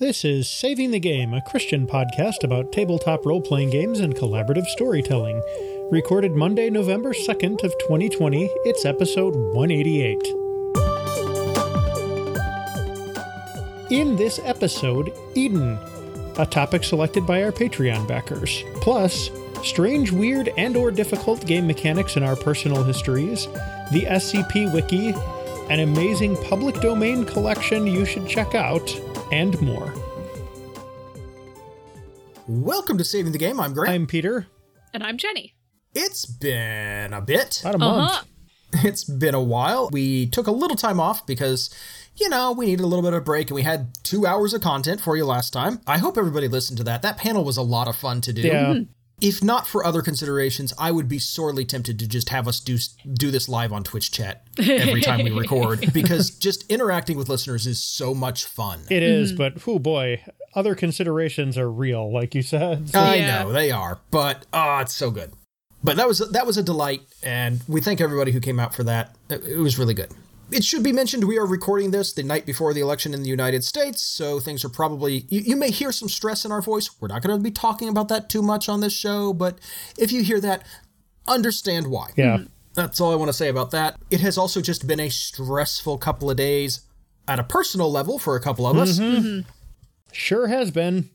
This is Saving the Game, a Christian podcast about tabletop role playing games and collaborative storytelling. Recorded Monday, November 2nd of 2020. It's episode 188. In this episode, Eden, a topic selected by our Patreon backers. Plus, strange, weird, and or difficult game mechanics in our personal histories, the SCP wiki, an amazing public domain collection you should check out, and more. Welcome to Saving the Game. I'm Grant. I'm Peter. And I'm Jenny. It's been a bit. About a month. Uh-huh. It's been a while. We took a little time off because, you know, we needed a little bit of a break and we had two hours of content for you last time. I hope everybody listened to that. That panel was a lot of fun to do. Yeah. If not for other considerations, I would be sorely tempted to just have us do do this live on Twitch chat every time we record because just interacting with listeners is so much fun. It is, mm-hmm. but oh boy, other considerations are real, like you said. So- I Yeah. know they are, but oh, it's so good. But that was that was a delight, and we thank everybody who came out for that. It, it was really good. It should be mentioned we are recording this the night before the election in the United States, so things are probably you, you may hear some stress in our voice. We're not going to be talking about that too much on this show, but if you hear that, understand why. yeah. Mm-hmm. That's all I want to say about that. It has also just been a stressful couple of days at a personal level for a couple of us. Mm-hmm. Mm-hmm. Sure has been.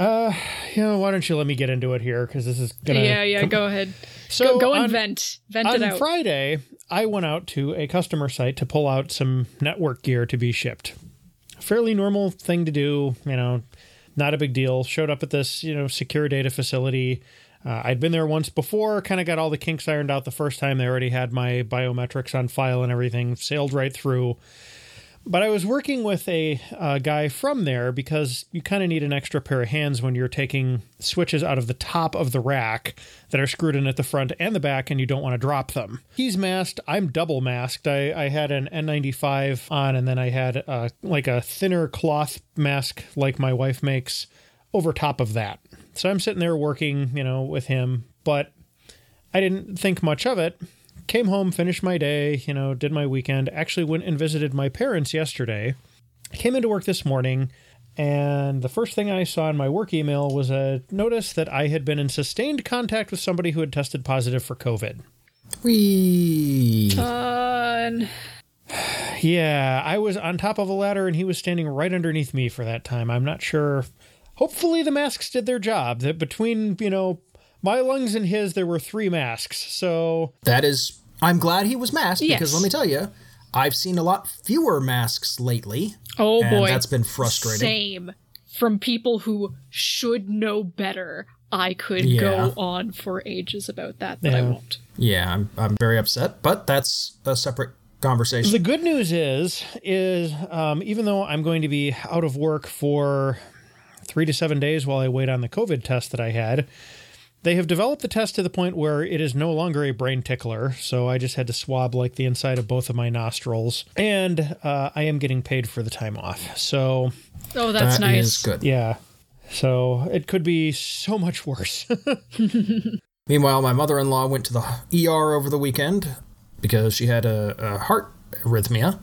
Uh, you know, why don't you let me get into it here because this is gonna. yeah, yeah, go ahead. So go go and on- vent. Vent On it out. Friday, I went out to a customer site to pull out some network gear to be shipped. Fairly normal thing to do, you know, not a big deal. Showed up at this, you know, secure data facility. Uh, I'd been there once before, kind of got all the kinks ironed out the first time. They already had my biometrics on file and everything, sailed right through. But I was working with a guy from there because you kind of need an extra pair of hands when you're taking switches out of the top of the rack that are screwed in at the front and the back, and you don't want to drop them. He's masked. I'm double masked. I, I had an N95 on, and then I had like a thinner cloth mask like my wife makes over top of that. So I'm sitting there working, you know, with him, but I didn't think much of it. Came home, finished my day, you know, did my weekend. Actually went and visited my parents yesterday. Came into work this morning, and the first thing I saw in my work email was a notice that I had been in sustained contact with somebody who had tested positive for COVID. Whee. Fun. Yeah, I was on top of a ladder and he was standing right underneath me for that time. I'm not sure. Hopefully the masks did their job. That between, you know, my lungs and his there were 3 masks. So, That is, I'm glad he was masked because let me tell you, I've seen a lot fewer masks lately. Oh and boy. that's been frustrating. Same. From people who should know better. I could Yeah. go on for ages about that, but I won't. Yeah, I'm, I'm very upset, but that's a separate conversation. The good news is, is um, even though I'm going to be out of work for three to seven days while I wait on the COVID test that I had, they have developed the test to the point where it is no longer a brain tickler. So I just had to swab like the inside of both of my nostrils, and uh, I am getting paid for the time off. So Oh, that's That nice. is good. yeah, so it could be so much worse. Meanwhile, my mother in law went to the ER over the weekend because she had a, a heart arrhythmia.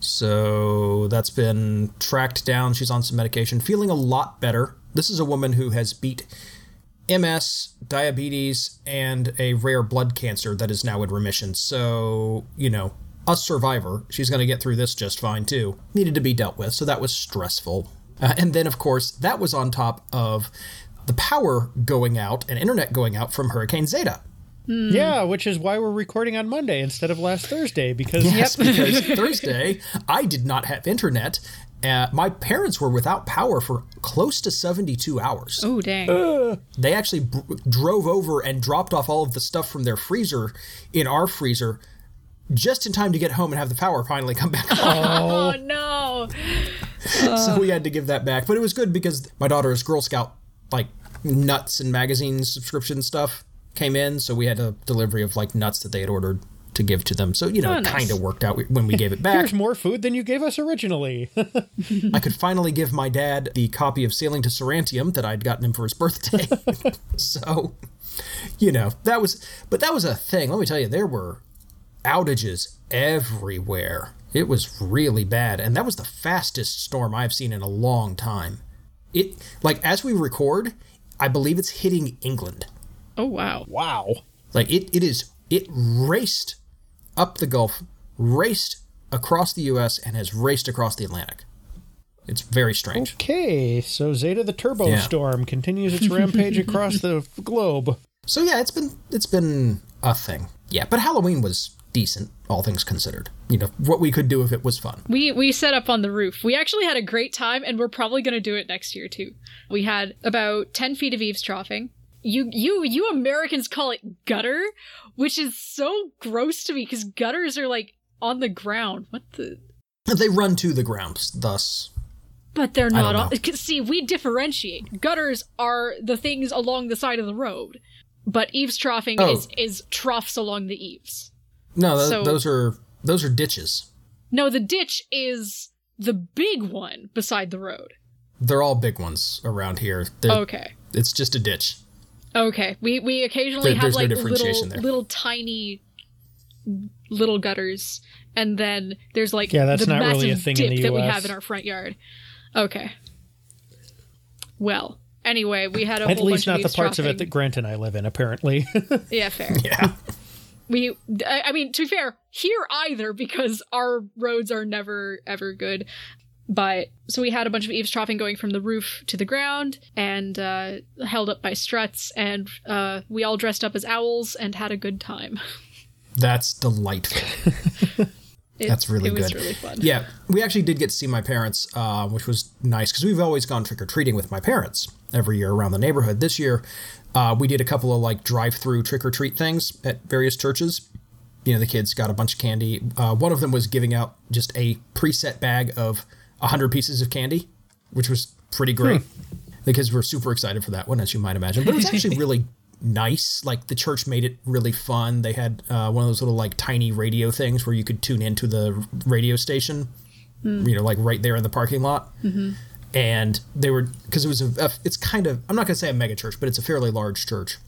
So that's been tracked down. She's on some medication, feeling a lot better. This is a woman who has beat MS, diabetes, and a rare blood cancer that is now in remission. So, you know, a survivor. She's going to get through this just fine, too. Needed to be dealt with, so that was stressful. Uh, and then, of course, that was on top of the power going out and internet going out from Hurricane Zeta. yeah, which is why we're recording on Monday instead of last Thursday because Yes, because Thursday I did not have internet. Uh, my parents were without power for close to 72 hours. Oh, dang. They actually b- drove over and dropped off all of the stuff from their freezer in our freezer just in time to get home and have the power finally come back on. oh, no. so we had to give that back. But it was good because my daughter's Girl Scout, like nuts and magazine subscription stuff came in. So we had a delivery of like nuts that they had ordered to give to them. So, you know, Oh, it nice. kind of worked out when we gave it back. Here's more food than you gave us originally. I could finally give my dad the copy of Sailing to Sarantium that I'd gotten him for his birthday. so, you know, that was, but that was a thing. Let me tell you, there were outages everywhere. It was really bad, and that was the fastest storm I've seen in a long time. It like as we record, I believe it's hitting England. Oh wow. Wow. Like it, it is it raced up the Gulf, raced across the US and has raced across the Atlantic. It's very strange. Okay, so Zeta the Turbo Yeah. Storm continues its rampage across the globe. So yeah, it's been it's been a thing. Yeah, but Halloween was decent, all things considered. You know, what we could do if it was fun. We we set up on the roof. We actually had a great time, and we're probably going to do it next year too. We had about ten feet of eavestroughing. You you you Americans call it gutter, which is so gross to me because gutters are like on the ground. What the? They run to the ground, thus But they're not on. See, we differentiate. Gutters are the things along the side of the road, but eavestroughing Oh. is is troughs along the eaves. no, th- So- those are those are ditches. No, the ditch is the big one beside the road. They're all big ones around here. They're, Okay. It's just a ditch. Okay, we we occasionally There- have there's no like little little tiny little gutters, and then there's like Yeah, that's the not massive really a thing dip in the that we have in our front yard. Okay. Well, anyway, we had a At whole least bunch not the parts of it that Grant and I live in, apparently. Yeah, fair. Yeah. we I I mean to be fair here either because our roads are never ever good but so we had a bunch of eavestroughing going from the roof to the ground and uh, held up by struts and uh, we all dressed up as owls and had a good time That's delightful. It- That's really it was good. really fun Yeah, we actually did get to see my parents, uh, which was nice because we've always gone trick or treating with my parents every year around the neighborhood. This year, uh, we did a couple of like drive-through trick or treat things at various churches. You know, the kids got a bunch of candy. Uh, one of them was giving out just a preset bag of hundred pieces of candy, which was pretty great. Hmm. The kids were super excited for that one, as you might imagine. But it was actually really nice. Like the church made it really fun. They had uh, one of those little like tiny radio things where you could tune into the radio station. Hmm. You know, like right there in the parking lot. Mm-hmm. And they were because it was a, a- it's kind of I'm not gonna say a mega church, but it's a fairly large church.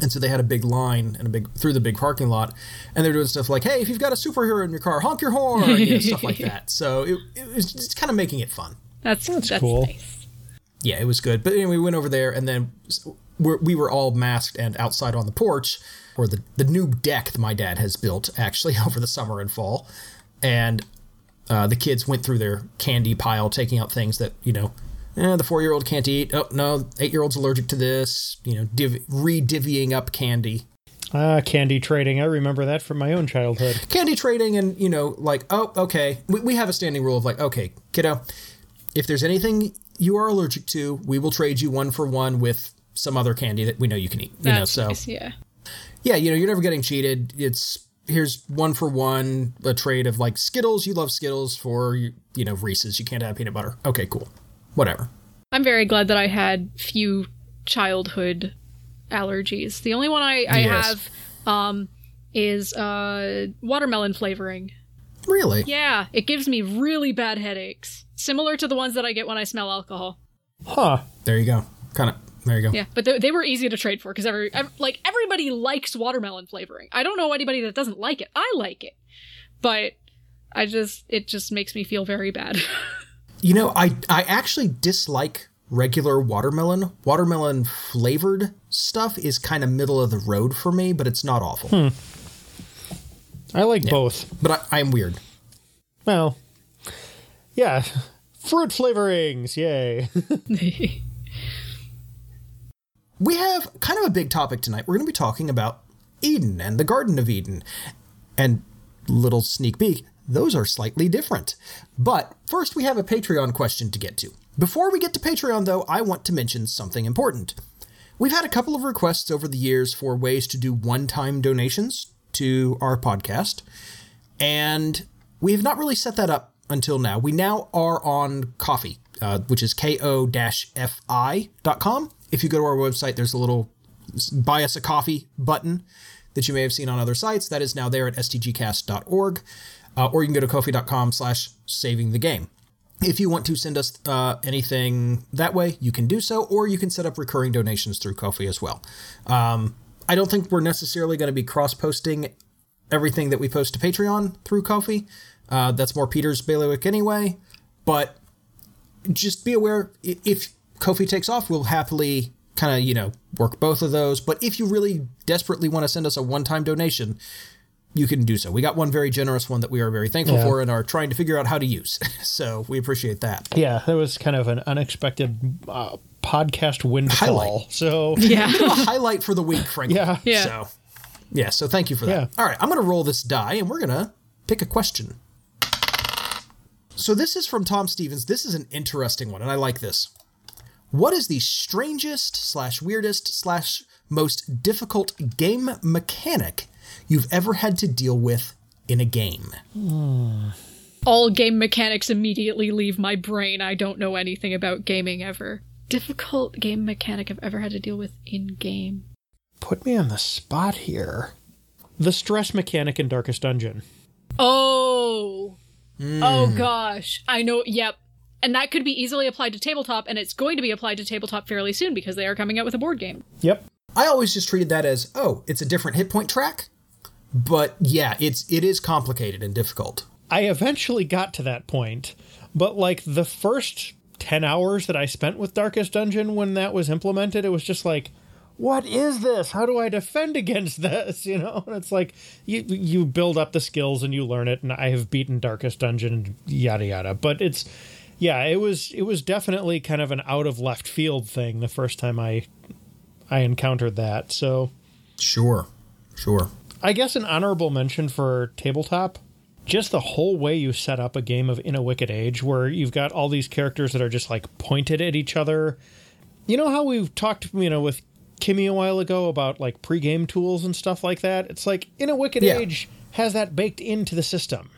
And so they had a big line and a big through the big parking lot, and they're doing stuff like, "Hey, if you've got a superhero in your car, honk your horn," you know, stuff like that. So it, it was just kind of making it fun that's that's, cool. nice yeah, it was good. But anyway, we went over there, and then we're, we were all masked and outside on the porch, or the, the new deck that my dad has built actually over the summer and fall. And uh, the kids went through their candy pile, taking out things that, you know, eh, the four year old can't eat. Oh, no, eight year old's allergic to this, you know, div- re divvying up candy. ah, candy trading. I remember that from my own childhood. candy trading and you know like oh okay. We, we have a standing rule of like okay kiddo if there's anything you are allergic to we will trade you one for one with some other candy that we know you can eat you know so. nice yeah. Yeah you know you're never getting cheated. It's here's one for one a trade of like skittles. You love skittles for you you know reese's. You can't have peanut butter. Okay cool whatever i'm very glad that i had few childhood allergies the only one i, I Yes. have um is uh watermelon flavoring really Yeah, it gives me really bad headaches, similar to the ones that I get when I smell alcohol. Huh. there you go kind of there you go Yeah, but they, they were easy to trade for because every ev- like everybody likes watermelon flavoring. I don't know anybody that doesn't like it. I like it, but I just it just makes me feel very bad. You know, I I actually dislike regular watermelon. Watermelon flavored stuff is kind of middle of the road for me, but it's not awful. Hmm. I like both. But I, I'm weird. Well, yeah. Fruit flavorings. Yay. We have kind of a big topic tonight. We're going to be talking about Eden and the Garden of Eden. And little sneak peek, those are slightly different. But first, we have a Patreon question to get to. Before we get to Patreon, though, I want to mention something important. We've had a couple of requests over the years for ways to do one time donations to our podcast, and we have not really set that up until now. We now are on Ko-fi, uh, which is ko fi.com. If you go to our website, there's a little buy us a coffee button that you may have seen on other sites. That is now there at stgcast.org, uh, or you can go to kofi.com slash saving the game. If you want to send us uh, anything that way, you can do so, or you can set up recurring donations through Ko-fi as well. Um, I don't think we're necessarily going to be cross posting everything that we post to Patreon through Ko-fi, Uh, that's more Peter's bailiwick anyway. But just be aware if Ko-fi takes off, we'll happily kind of, you know, work both of those. But if you really desperately want to send us a one time donation, you can do so. We got one very generous one that we are very thankful Yeah. for and are trying to figure out how to use. so we appreciate that. Yeah, that was kind of an unexpected uh, podcast windfall. Highlight. So Yeah. a highlight for the week, frankly. Yeah. Yeah. So, yeah. So thank you for that. Yeah. All right, I'm going to roll this die, and we're going to pick a question. So this is from Tom Stevens. This is an interesting one, and I like this. What is the strangest slash weirdest slash most difficult game mechanic you've ever had to deal with in a game? All game mechanics immediately leave my brain. I don't know anything about gaming ever. Difficult game mechanic I've ever had to deal with in game. put me on the spot here. The stress mechanic in Darkest Dungeon. Oh. Hmm. Oh gosh. I know. Yep. And that could be easily applied to tabletop, and it's going to be applied to tabletop fairly soon because they are coming out with a board game. Yep. I always just treated that as, oh, it's a different hit point track. But yeah, it's it is complicated and difficult. I eventually got to that point, but like the first 10 hours that I spent with Darkest Dungeon when that was implemented, it was just like, what is this? How do I defend against this? You know, and it's like you you build up the skills and you learn it, and I have beaten Darkest Dungeon, yada yada. But it's yeah, it was it was definitely kind of an out of left field thing the first time I I encountered that. So Sure. Sure. I guess an honorable mention for tabletop. Just the whole way you set up a game of In a Wicked Age, where you've got all these characters that are just like pointed at each other. You know how we've talked, you know, with Kimmy a while ago about like pregame tools and stuff like that? It's like In a Wicked Yeah. Age has that baked into the system.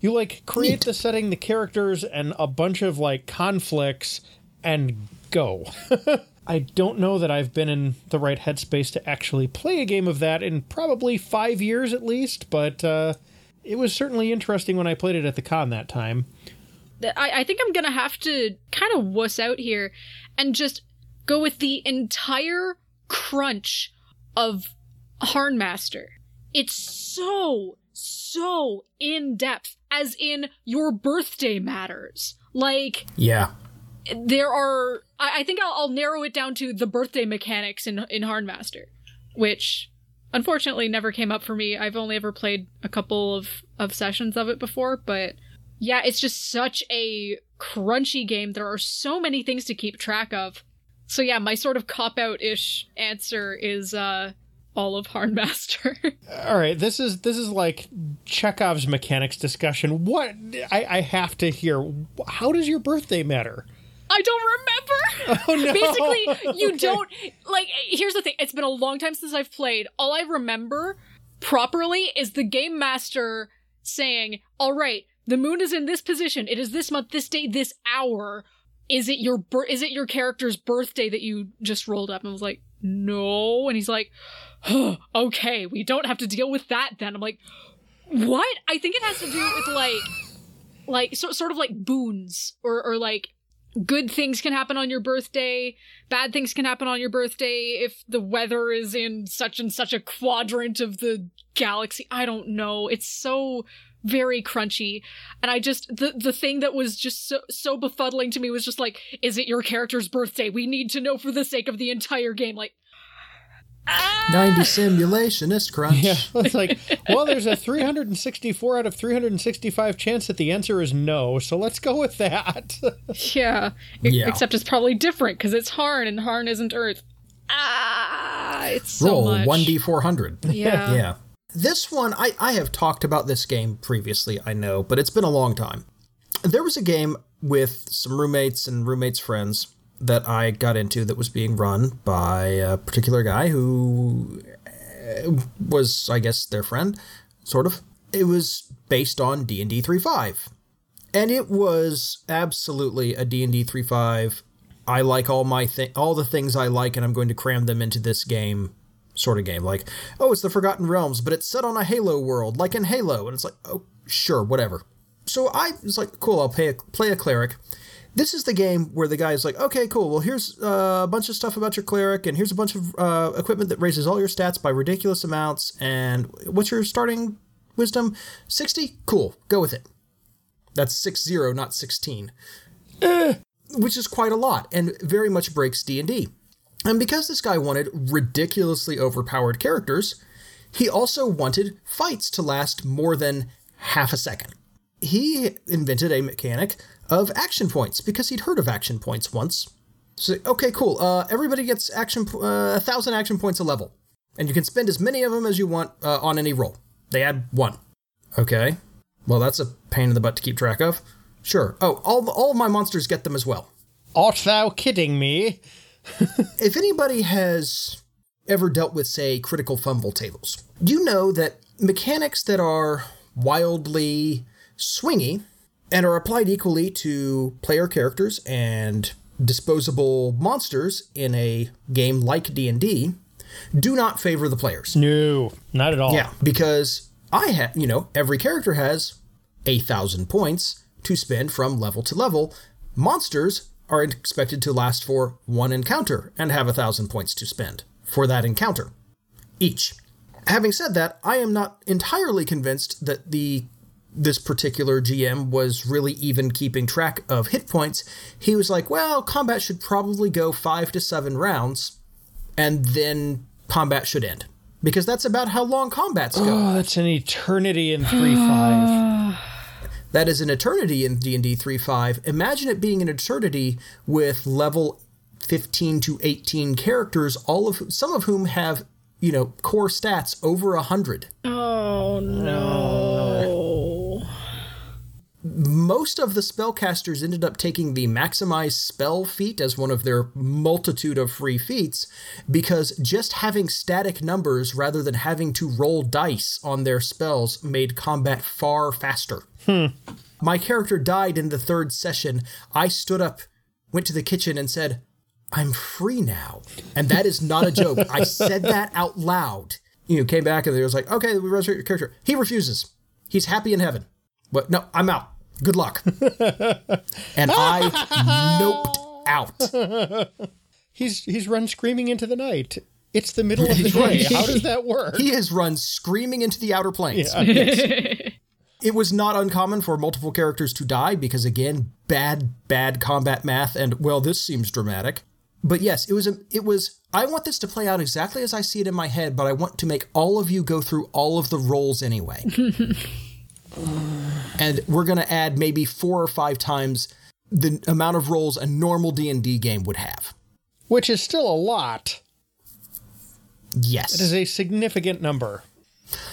You like create the setting, the characters, and a bunch of like conflicts and go. I don't know that I've been in the right headspace to actually play a game of that in probably five years at least, but uh, it was certainly interesting when I played it at the con that time. I, I think I'm gonna have to kind of wuss out here and just go with the entire crunch of Harnmaster. It's so, so in depth, as in your birthday matters. Like, Yeah. there are I, I think I'll, I'll narrow it down to the birthday mechanics in in Harnmaster, which unfortunately never came up for me. I've only ever played a couple of of sessions of it before, but yeah, it's just such a crunchy game. There are so many things to keep track of. So yeah, my sort of cop out ish answer is uh all of Harnmaster. All right, this is this is like Chekhov's mechanics discussion. What I, I have to hear. How does your birthday matter? I don't remember. Oh no! Basically, you Okay. don't like. Here's the thing: it's been a long time since I've played. All I remember properly is the game master saying, "All right, the moon is in this position. It is this month, this day, this hour. Is it your Is it your character's birthday that you just rolled up?" And I was like, "No," and he's like, "Okay, we don't have to deal with that then." I'm like, "What?" I think it has to do with like, like so, sort of like boons or or like good things can happen on your birthday, bad things can happen on your birthday if the weather is in such and such a quadrant of the galaxy. I don't know. It's so very crunchy. And I just the the thing that was just so so befuddling to me was just like, is it your character's birthday? We need to know for the sake of the entire game. Like! 90 simulationist crunch. Yeah, it's like, well, there's a 364 out of 365 chance that the answer is no, so let's go with that. Yeah. Yeah. Except it's probably different because it's Harn and Harn isn't Earth. Ah, it's so Roll much. 1d400. Yeah. Yeah. This one, I, I have talked about this game previously, I know, but it's been a long time. There was a game with some roommates and roommates' friends that I got into that was being run by a particular guy who uh, was, I guess, their friend, sort of. It was based on D&D 3.5. And it was absolutely a D&D 3.5. I like all my thi- all the things I like and I'm going to cram them into this game sort of game. Like, oh, it's the Forgotten Realms, but it's set on a Halo world, like in Halo. And it's like, oh, sure, whatever. So I was like, cool, I'll a, play a cleric. This is the game where the guy is like, okay, cool. Well, here's uh, a bunch of stuff about your cleric, and here's a bunch of uh, equipment that raises all your stats by ridiculous amounts. And what's your starting wisdom? 60? Cool, go with it. That's 60, not 16. Which is quite a lot and very much breaks D&D. And because this guy wanted ridiculously overpowered characters, he also wanted fights to last more than half a second. He invented a mechanic of action points because he'd heard of action points once. So, okay, cool. Uh, everybody gets action uh, a thousand action points a level, and you can spend as many of them as you want uh, on any roll. They add one. Okay. Well, that's a pain in the butt to keep track of. Sure. Oh, all all of my monsters get them as well. Art thou kidding me? if anybody has ever dealt with, say, critical fumble tables, you know that mechanics that are wildly swingy and are applied equally to player characters and disposable monsters in a game like D&D do not favor the players. No, not at all. Yeah, because I have, you know, every character has a thousand points to spend from level to level. Monsters are expected to last for one encounter and have a thousand points to spend for that encounter each. Having said that, I am not entirely convinced that the this particular GM was really even keeping track of hit points. He was like, well, combat should probably go five to seven rounds, and then combat should end. Because that's about how long combats go. Oh, that's an eternity in 3 5. That is an eternity in D&D 3.5. Imagine it being an eternity with level 15 to 18 characters, all of some of whom have, you know, core stats over 100. Oh no. Most of the spellcasters ended up taking the maximize spell feat as one of their multitude of free feats because just having static numbers rather than having to roll dice on their spells made combat far faster. Hmm. My character died in the third session. I stood up, went to the kitchen, and said, I'm free now. And that is not a joke. I said that out loud. You know, came back and they was like, okay, we resurrect your character. He refuses. He's happy in heaven. But no, I'm out. Good luck. and I noped out. He's he's run screaming into the night. It's the middle of the day. How does that work? He has run screaming into the outer planes. It was not uncommon for multiple characters to die because, again, bad, bad combat math, and well, this seems dramatic. But yes, it was a, it was. I want this to play out exactly as I see it in my head, but I want to make all of you go through all of the roles anyway. And we're going to add maybe four or five times the amount of rolls a normal D and D game would have. Which is still a lot. Yes, It is a significant number.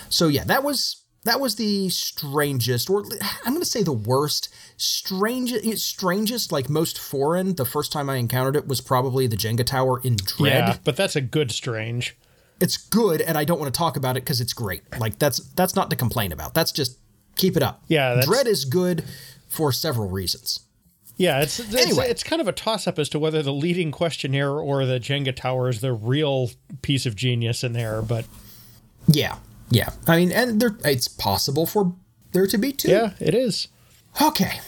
So yeah, that was that was the strangest, or I'm going to say the worst, strangest, strangest, like most foreign. The first time I encountered it was probably the Jenga Tower in Dread. Yeah, but that's a good strange. It's good, and I don't want to talk about it because it's great. Like that's that's not to complain about. That's just keep it up. Yeah, that's- Dread is good for several reasons. Yeah, it's it's, Anyway. it's kind of a toss up as to whether the leading questionnaire or the Jenga tower is the real piece of genius in there. But Yeah, yeah. I mean, and there, it's possible for there to be two. yeah, it is. Okay.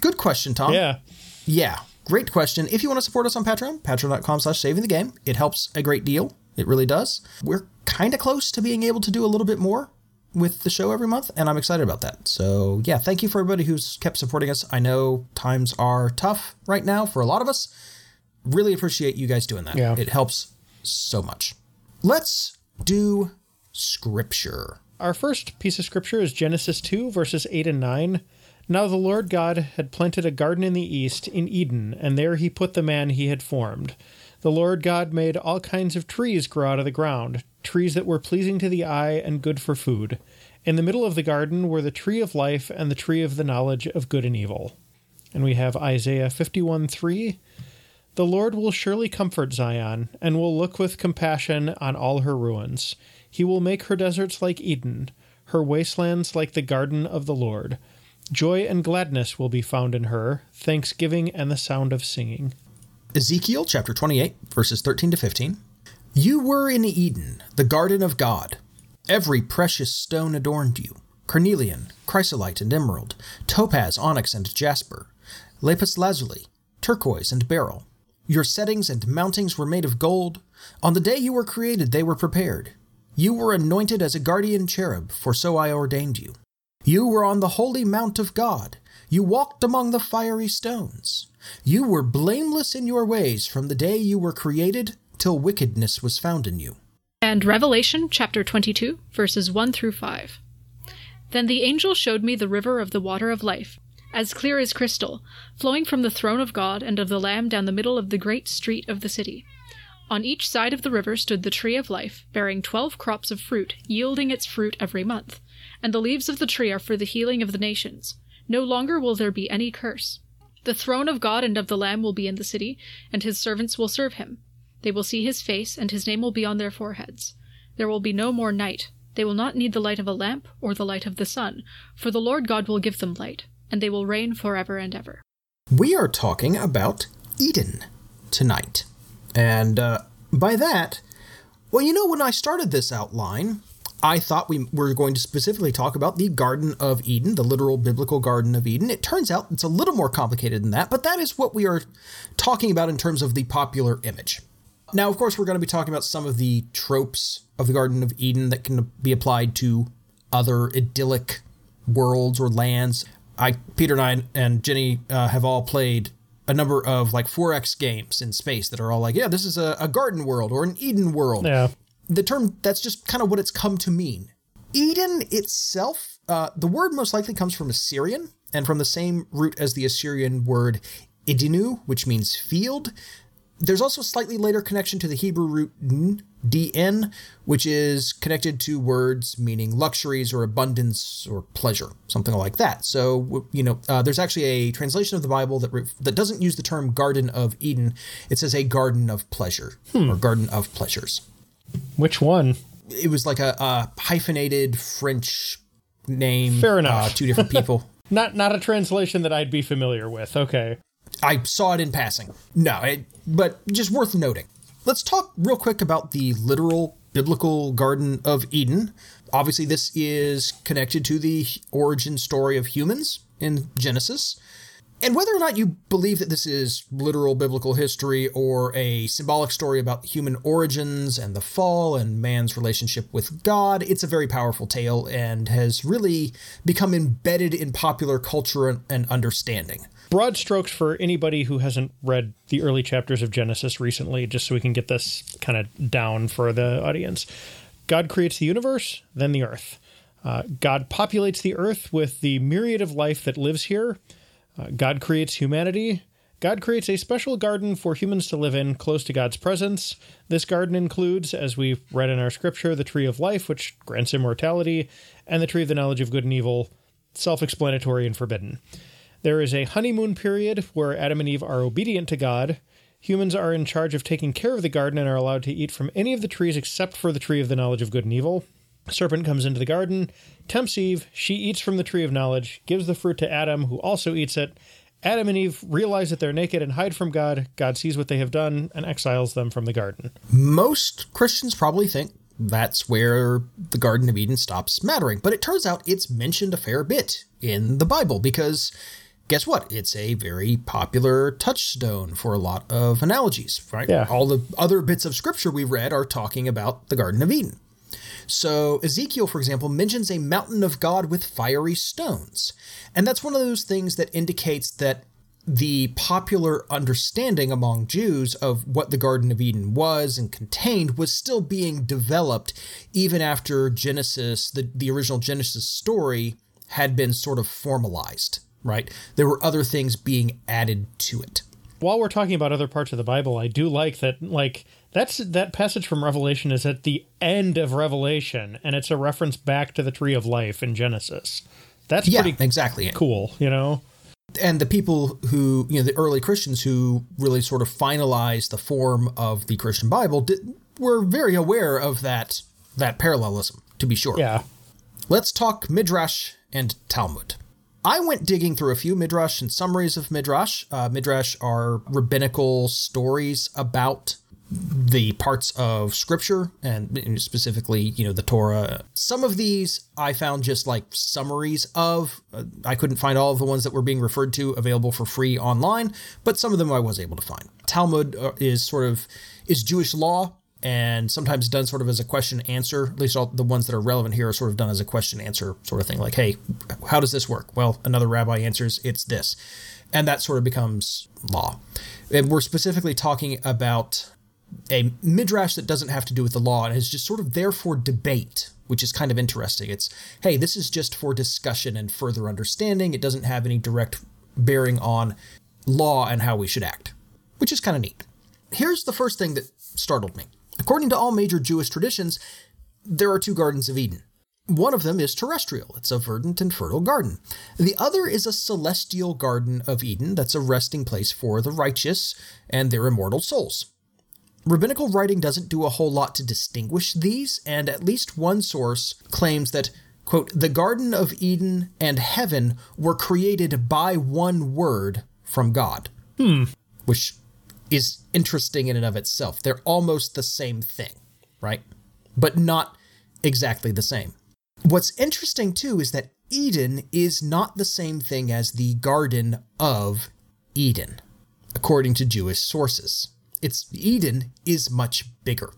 Good question, Tom. Yeah. Yeah, great question. If you want to support us on Patreon, patreon.com slash saving the game. It helps a great deal. It really does. We're kind of close to being able to do a little bit more with the show every month, and I'm excited about that. So, yeah, thank you for everybody who's kept supporting us. I know times are tough right now for a lot of us. Really appreciate you guys doing that. Yeah. It helps so much. Let's do scripture. Our first piece of scripture is Genesis 2, verses 8 and 9. Now the Lord God had planted a garden in the east, in Eden, and there he put the man he had formed. The Lord God made all kinds of trees grow out of the ground, trees that were pleasing to the eye and good for food. In the middle of the garden were the tree of life and the tree of the knowledge of good and evil. And we have Isaiah 51 3. The Lord will surely comfort Zion, and will look with compassion on all her ruins. He will make her deserts like Eden, her wastelands like the garden of the Lord. Joy and gladness will be found in her, thanksgiving and the sound of singing. Ezekiel chapter 28, verses 13 to 15. You were in Eden, the garden of God. Every precious stone adorned you carnelian, chrysolite, and emerald, topaz, onyx, and jasper, lapis lazuli, turquoise, and beryl. Your settings and mountings were made of gold. On the day you were created, they were prepared. You were anointed as a guardian cherub, for so I ordained you. You were on the holy mount of God. You walked among the fiery stones. You were blameless in your ways from the day you were created till wickedness was found in you. And Revelation chapter 22, verses 1 through 5. Then the angel showed me the river of the water of life, as clear as crystal, flowing from the throne of God and of the Lamb down the middle of the great street of the city. On each side of the river stood the tree of life, bearing twelve crops of fruit, yielding its fruit every month. And the leaves of the tree are for the healing of the nations. No longer will there be any curse. The throne of God and of the Lamb will be in the city, and his servants will serve him. They will see his face, and his name will be on their foreheads. There will be no more night. They will not need the light of a lamp or the light of the sun, for the Lord God will give them light, and they will reign forever and ever. We are talking about Eden tonight. And uh, by that, well, you know, when I started this outline, I thought we were going to specifically talk about the Garden of Eden, the literal biblical Garden of Eden. It turns out it's a little more complicated than that, but that is what we are talking about in terms of the popular image. Now, of course, we're going to be talking about some of the tropes of the Garden of Eden that can be applied to other idyllic worlds or lands. I, Peter and I, and Jenny uh, have all played a number of like 4X games in space that are all like, yeah, this is a, a garden world or an Eden world. Yeah. The term, that's just kind of what it's come to mean. Eden itself, uh, the word most likely comes from Assyrian and from the same root as the Assyrian word idinu, which means field. There's also a slightly later connection to the Hebrew root n, dn, which is connected to words meaning luxuries or abundance or pleasure, something like that. So, you know, uh, there's actually a translation of the Bible that re- that doesn't use the term Garden of Eden. It says a Garden of Pleasure or Garden of Pleasures. Which one? It was like a, a hyphenated French name. Fair enough. Uh, two different people. Not not a translation that I'd be familiar with. Okay. I saw it in passing. No, it, but just worth noting. Let's talk real quick about the literal biblical Garden of Eden. Obviously, this is connected to the origin story of humans in Genesis. And whether or not you believe that this is literal biblical history or a symbolic story about human origins and the fall and man's relationship with God, it's a very powerful tale and has really become embedded in popular culture and understanding broad strokes for anybody who hasn't read the early chapters of Genesis recently, just so we can get this kind of down for the audience. God creates the universe, then the earth. Uh, God populates the earth with the myriad of life that lives here. Uh, God creates humanity. God creates a special garden for humans to live in close to God's presence. This garden includes, as we've read in our scripture, the tree of life, which grants immortality, and the tree of the knowledge of good and evil, self explanatory and forbidden. There is a honeymoon period where Adam and Eve are obedient to God. Humans are in charge of taking care of the garden and are allowed to eat from any of the trees except for the tree of the knowledge of good and evil. Serpent comes into the garden, tempts Eve, she eats from the tree of knowledge, gives the fruit to Adam, who also eats it. Adam and Eve realize that they're naked and hide from God. God sees what they have done and exiles them from the garden. Most Christians probably think that's where the Garden of Eden stops mattering, but it turns out it's mentioned a fair bit in the Bible because guess what? It's a very popular touchstone for a lot of analogies, right? Yeah. All the other bits of scripture we've read are talking about the Garden of Eden. So, Ezekiel, for example, mentions a mountain of God with fiery stones. And that's one of those things that indicates that the popular understanding among Jews of what the Garden of Eden was and contained was still being developed even after Genesis, the, the original Genesis story, had been sort of formalized right? There were other things being added to it. While we're talking about other parts of the Bible, I do like that like that's that passage from Revelation is at the end of Revelation and it's a reference back to the tree of life in Genesis. That's yeah, pretty exactly cool, you know. And the people who, you know, the early Christians who really sort of finalized the form of the Christian Bible did, were very aware of that that parallelism, to be sure. Yeah. Let's talk Midrash and Talmud. I went digging through a few midrash and summaries of midrash. Uh, midrash are rabbinical stories about the parts of scripture and specifically, you know, the Torah. Some of these I found just like summaries of. Uh, I couldn't find all of the ones that were being referred to available for free online, but some of them I was able to find. Talmud uh, is sort of is Jewish law and sometimes done sort of as a question answer. At least all the ones that are relevant here are sort of done as a question answer sort of thing. Like, hey, how does this work? Well, another rabbi answers, it's this. And that sort of becomes law. And we're specifically talking about a midrash that doesn't have to do with the law and is just sort of there for debate, which is kind of interesting. It's, hey, this is just for discussion and further understanding. It doesn't have any direct bearing on law and how we should act, which is kind of neat. Here's the first thing that startled me. According to all major Jewish traditions, there are two Gardens of Eden. One of them is terrestrial, it's a verdant and fertile garden. The other is a celestial Garden of Eden that's a resting place for the righteous and their immortal souls. Rabbinical writing doesn't do a whole lot to distinguish these, and at least one source claims that, quote, the Garden of Eden and heaven were created by one word from God. Hmm. Which is interesting in and of itself. They're almost the same thing, right? But not exactly the same. What's interesting too is that Eden is not the same thing as the Garden of Eden, according to Jewish sources. It's Eden is much bigger.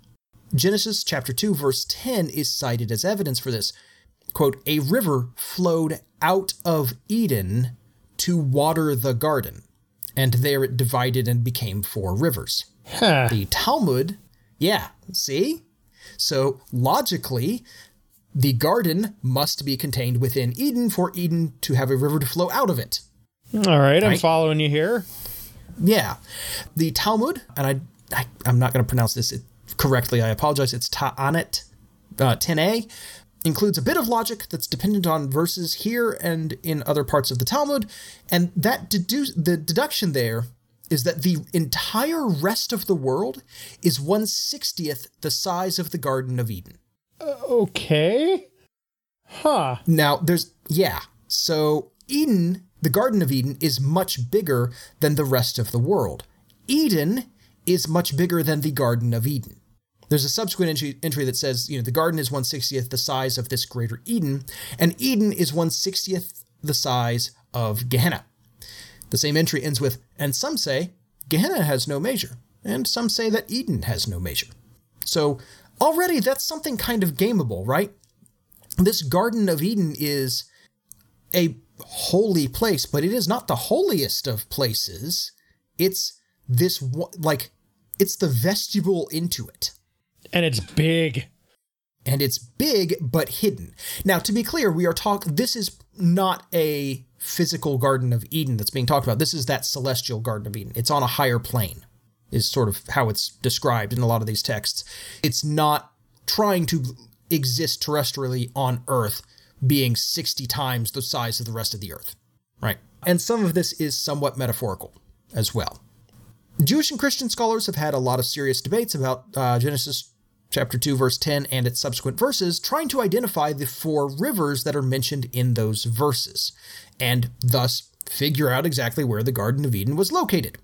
Genesis chapter 2 verse 10 is cited as evidence for this. Quote, a river flowed out of Eden to water the garden, and there it divided and became four rivers. Huh. The Talmud, yeah, see? So logically, the garden must be contained within Eden for Eden to have a river to flow out of it. All right, I'm following you here. Yeah. The Talmud, and I, I I'm not going to pronounce this correctly. I apologize. It's Ta'anit uh, 10a includes a bit of logic that's dependent on verses here and in other parts of the Talmud, and that deduce the deduction there is that the entire rest of the world is one sixtieth the size of the Garden of Eden. Okay. Huh. Now, there's, yeah. So, Eden, the Garden of Eden, is much bigger than the rest of the world. Eden is much bigger than the Garden of Eden. There's a subsequent entry, entry that says, you know, the garden is 160th the size of this greater Eden, and Eden is 160th the size of Gehenna. The same entry ends with, and some say Gehenna has no measure, and some say that Eden has no measure. So already that's something kind of gameable, right? This Garden of Eden is a holy place, but it is not the holiest of places. It's this, like, it's the vestibule into it. And it's big. And it's big, but hidden. Now, to be clear, we are talking, this is not a physical Garden of Eden that's being talked about. This is that celestial Garden of Eden. It's on a higher plane, is sort of how it's described in a lot of these texts. It's not trying to exist terrestrially on Earth, being 60 times the size of the rest of the Earth, right? And some of this is somewhat metaphorical as well. Jewish and Christian scholars have had a lot of serious debates about uh, Genesis chapter 2, verse 10, and its subsequent verses, trying to identify the four rivers that are mentioned in those verses, and thus figure out exactly where the Garden of Eden was located.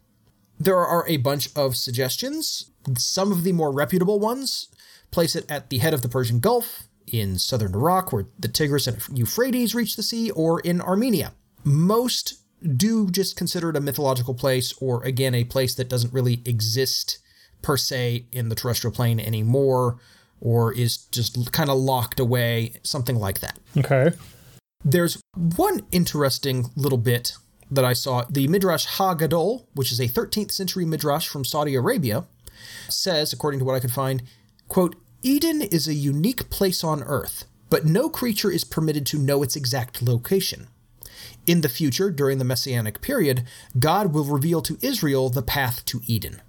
There are a bunch of suggestions. Some of the more reputable ones place it at the head of the Persian Gulf, in southern Iraq, where the Tigris and Euphrates reach the sea, or in Armenia. Most do just consider it a mythological place, or again, a place that doesn't really exist per se in the terrestrial plane anymore, or is just kind of locked away, something like that. Okay. There's one interesting little bit that I saw. The Midrash HaGadol, which is a 13th century Midrash from Saudi Arabia, says, according to what I could find, quote, Eden is a unique place on earth, but no creature is permitted to know its exact location. In the future, during the Messianic period, God will reveal to Israel the path to Eden.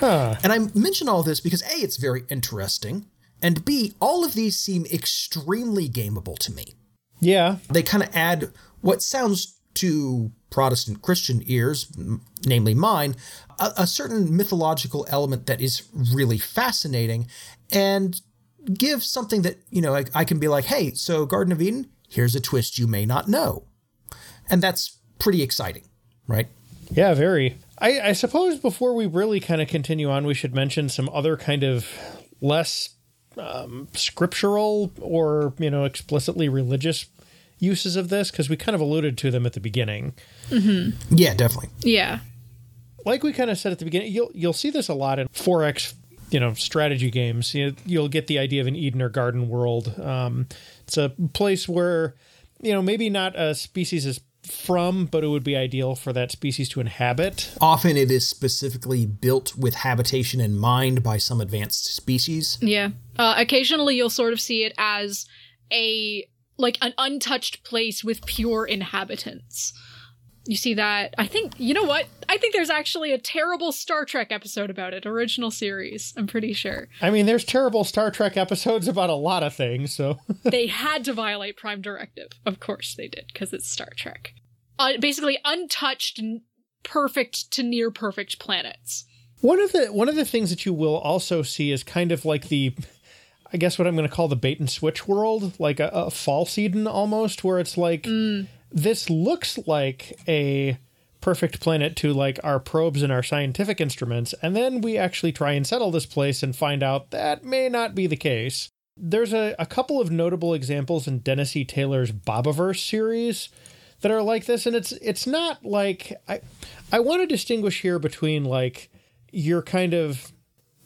Huh. And I mention all this because A, it's very interesting, and B, all of these seem extremely gameable to me Yeah. they kind of add what sounds to Protestant Christian ears, namely mine, a, a certain mythological element that is really fascinating and give something that, you know, I, I can be like, hey, so Garden of Eden, here's a twist you may not know. And that's pretty exciting, right? Yeah, very. I, I suppose before we really kind of continue on, we should mention some other kind of less um, scriptural or, you know, explicitly religious uses of this because we kind of alluded to them at the beginning. Yeah, definitely. Yeah. Like we kind of said at the beginning, you'll you'll see this a lot in 4x you know strategy games. You you'll get the idea of an Eden or Garden world. Um, it's a place where you know maybe not a species is from, but it would be ideal for that species to inhabit. Often it is specifically built with habitation in mind by some advanced species. Yeah. Uh, occasionally you'll sort of see it as a like an untouched place with pure inhabitants. You see that? I think you know what? I think there's actually a terrible Star Trek episode about it, original series. I'm pretty sure. I mean, there's terrible Star Trek episodes about a lot of things, so they had to violate Prime Directive. Of course they did, because it's Star Trek. Uh, basically, untouched, perfect to near perfect planets. One of the one of the things that you will also see is kind of like the I guess what I'm going to call the bait and switch world, like a, a false Eden almost, where it's like mm. this looks like a perfect planet to like our probes and our scientific instruments, and then we actually try and settle this place and find out that may not be the case. There's a, a couple of notable examples in Dennis E. Taylor's Bobiverse series that are like this, and it's it's not like I I want to distinguish here between like your kind of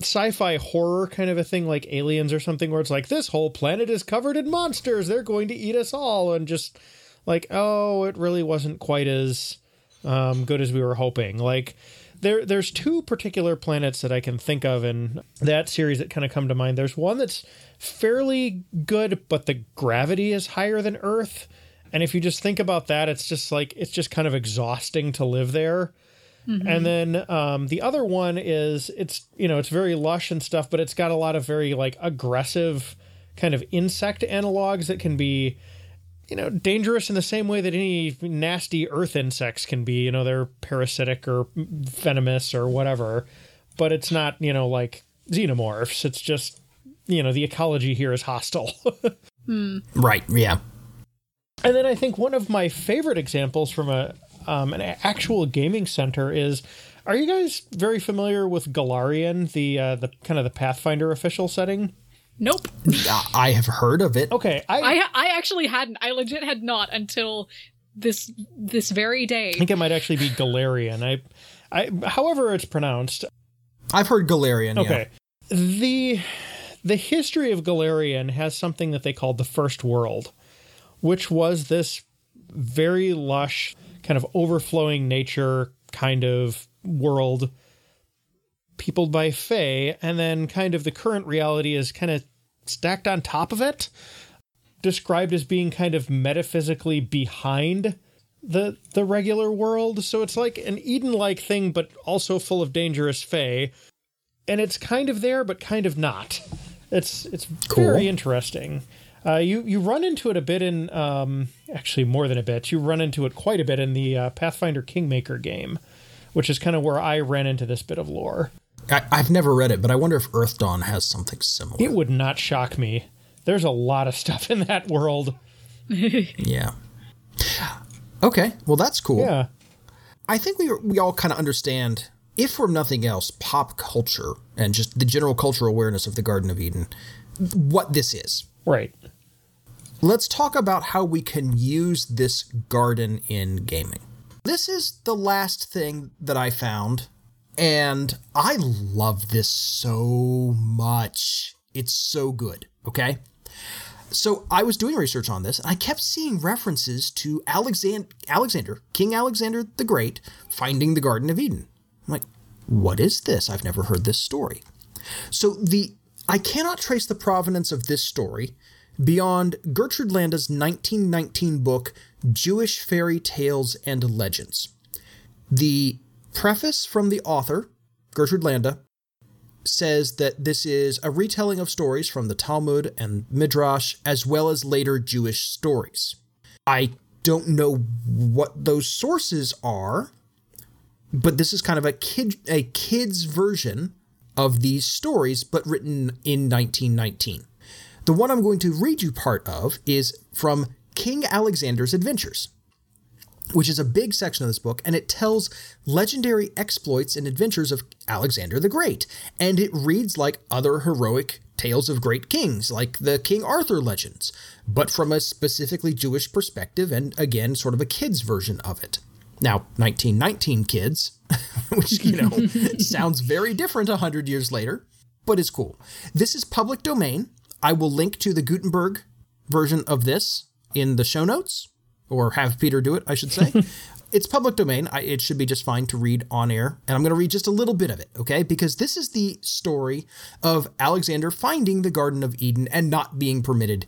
sci-fi horror kind of a thing like aliens or something where it's like this whole planet is covered in monsters. They're going to eat us all. And just like oh it really wasn't quite as um, good as we were hoping. Like there there's two particular planets that I can think of in that series that kind of come to mind. There's one that's fairly good but the gravity is higher than earth. And if you just think about that it's just like it's just kind of exhausting to live there Mm-hmm. And then um, the other one is it's you know it's very lush and stuff, but it's got a lot of very like aggressive kind of insect analogs that can be you know dangerous in the same way that any nasty earth insects can be. You know they're parasitic or venomous or whatever, but it's not you know like xenomorphs. It's just you know the ecology here is hostile. hmm. Right. Yeah. And then I think one of my favorite examples from a um, an actual gaming center is. Are you guys very familiar with Golarion, the uh, the kind of the Pathfinder official setting? Nope. I have heard of it. Okay, I, I I actually hadn't. I legit had not until this this very day. I think it might actually be Golarion. I, I, however it's pronounced. I've heard Golarion. Okay, yeah. the the history of Golarion has something that they called the First World, which was this very lush kind of overflowing nature kind of world peopled by Fae, and then kind of the current reality is kind of stacked on top of it, described as being kind of metaphysically behind the the regular world. So it's like an Eden-like thing, but also full of dangerous Fae. And it's kind of there, but kind of not. It's it's cool. very interesting. Uh, you you run into it a bit in um, actually more than a bit. You run into it quite a bit in the uh, Pathfinder Kingmaker game, which is kind of where I ran into this bit of lore. I, have never read it, but I wonder if Earthdawn has something similar. It would not shock me. There's a lot of stuff in that world. yeah. Okay, well that's cool. Yeah. I think we we all kind of understand, if from nothing else, pop culture and just the general cultural awareness of the Garden of Eden, what this is. Right. Let's talk about how we can use this garden in gaming. This is the last thing that I found, and I love this so much. It's so good, okay? So I was doing research on this, and I kept seeing references to Alexander, Alexander, King Alexander the Great, finding the Garden of Eden. I'm like, what is this? I've never heard this story. So the I cannot trace the provenance of this story beyond Gertrude Landa's 1919 book, Jewish Fairy Tales and Legends. The preface from the author, Gertrude Landa, says that this is a retelling of stories from the Talmud and Midrash, as well as later Jewish stories. I don't know what those sources are, but this is kind of a kid a kid's version of these stories, but written in 1919. The one I'm going to read you part of is from King Alexander's Adventures, which is a big section of this book, and it tells legendary exploits and adventures of Alexander the Great. And it reads like other heroic tales of great kings, like the King Arthur legends, but from a specifically Jewish perspective, and again, sort of a kid's version of it. Now, 1919 kids, which, you know, sounds very different 100 years later. but is cool. This is public domain. I will link to the Gutenberg version of this in the show notes, or have Peter do it, I should say. it's public domain. I, it should be just fine to read on air. And I'm going to read just a little bit of it, okay? Because this is the story of Alexander finding the Garden of Eden and not being permitted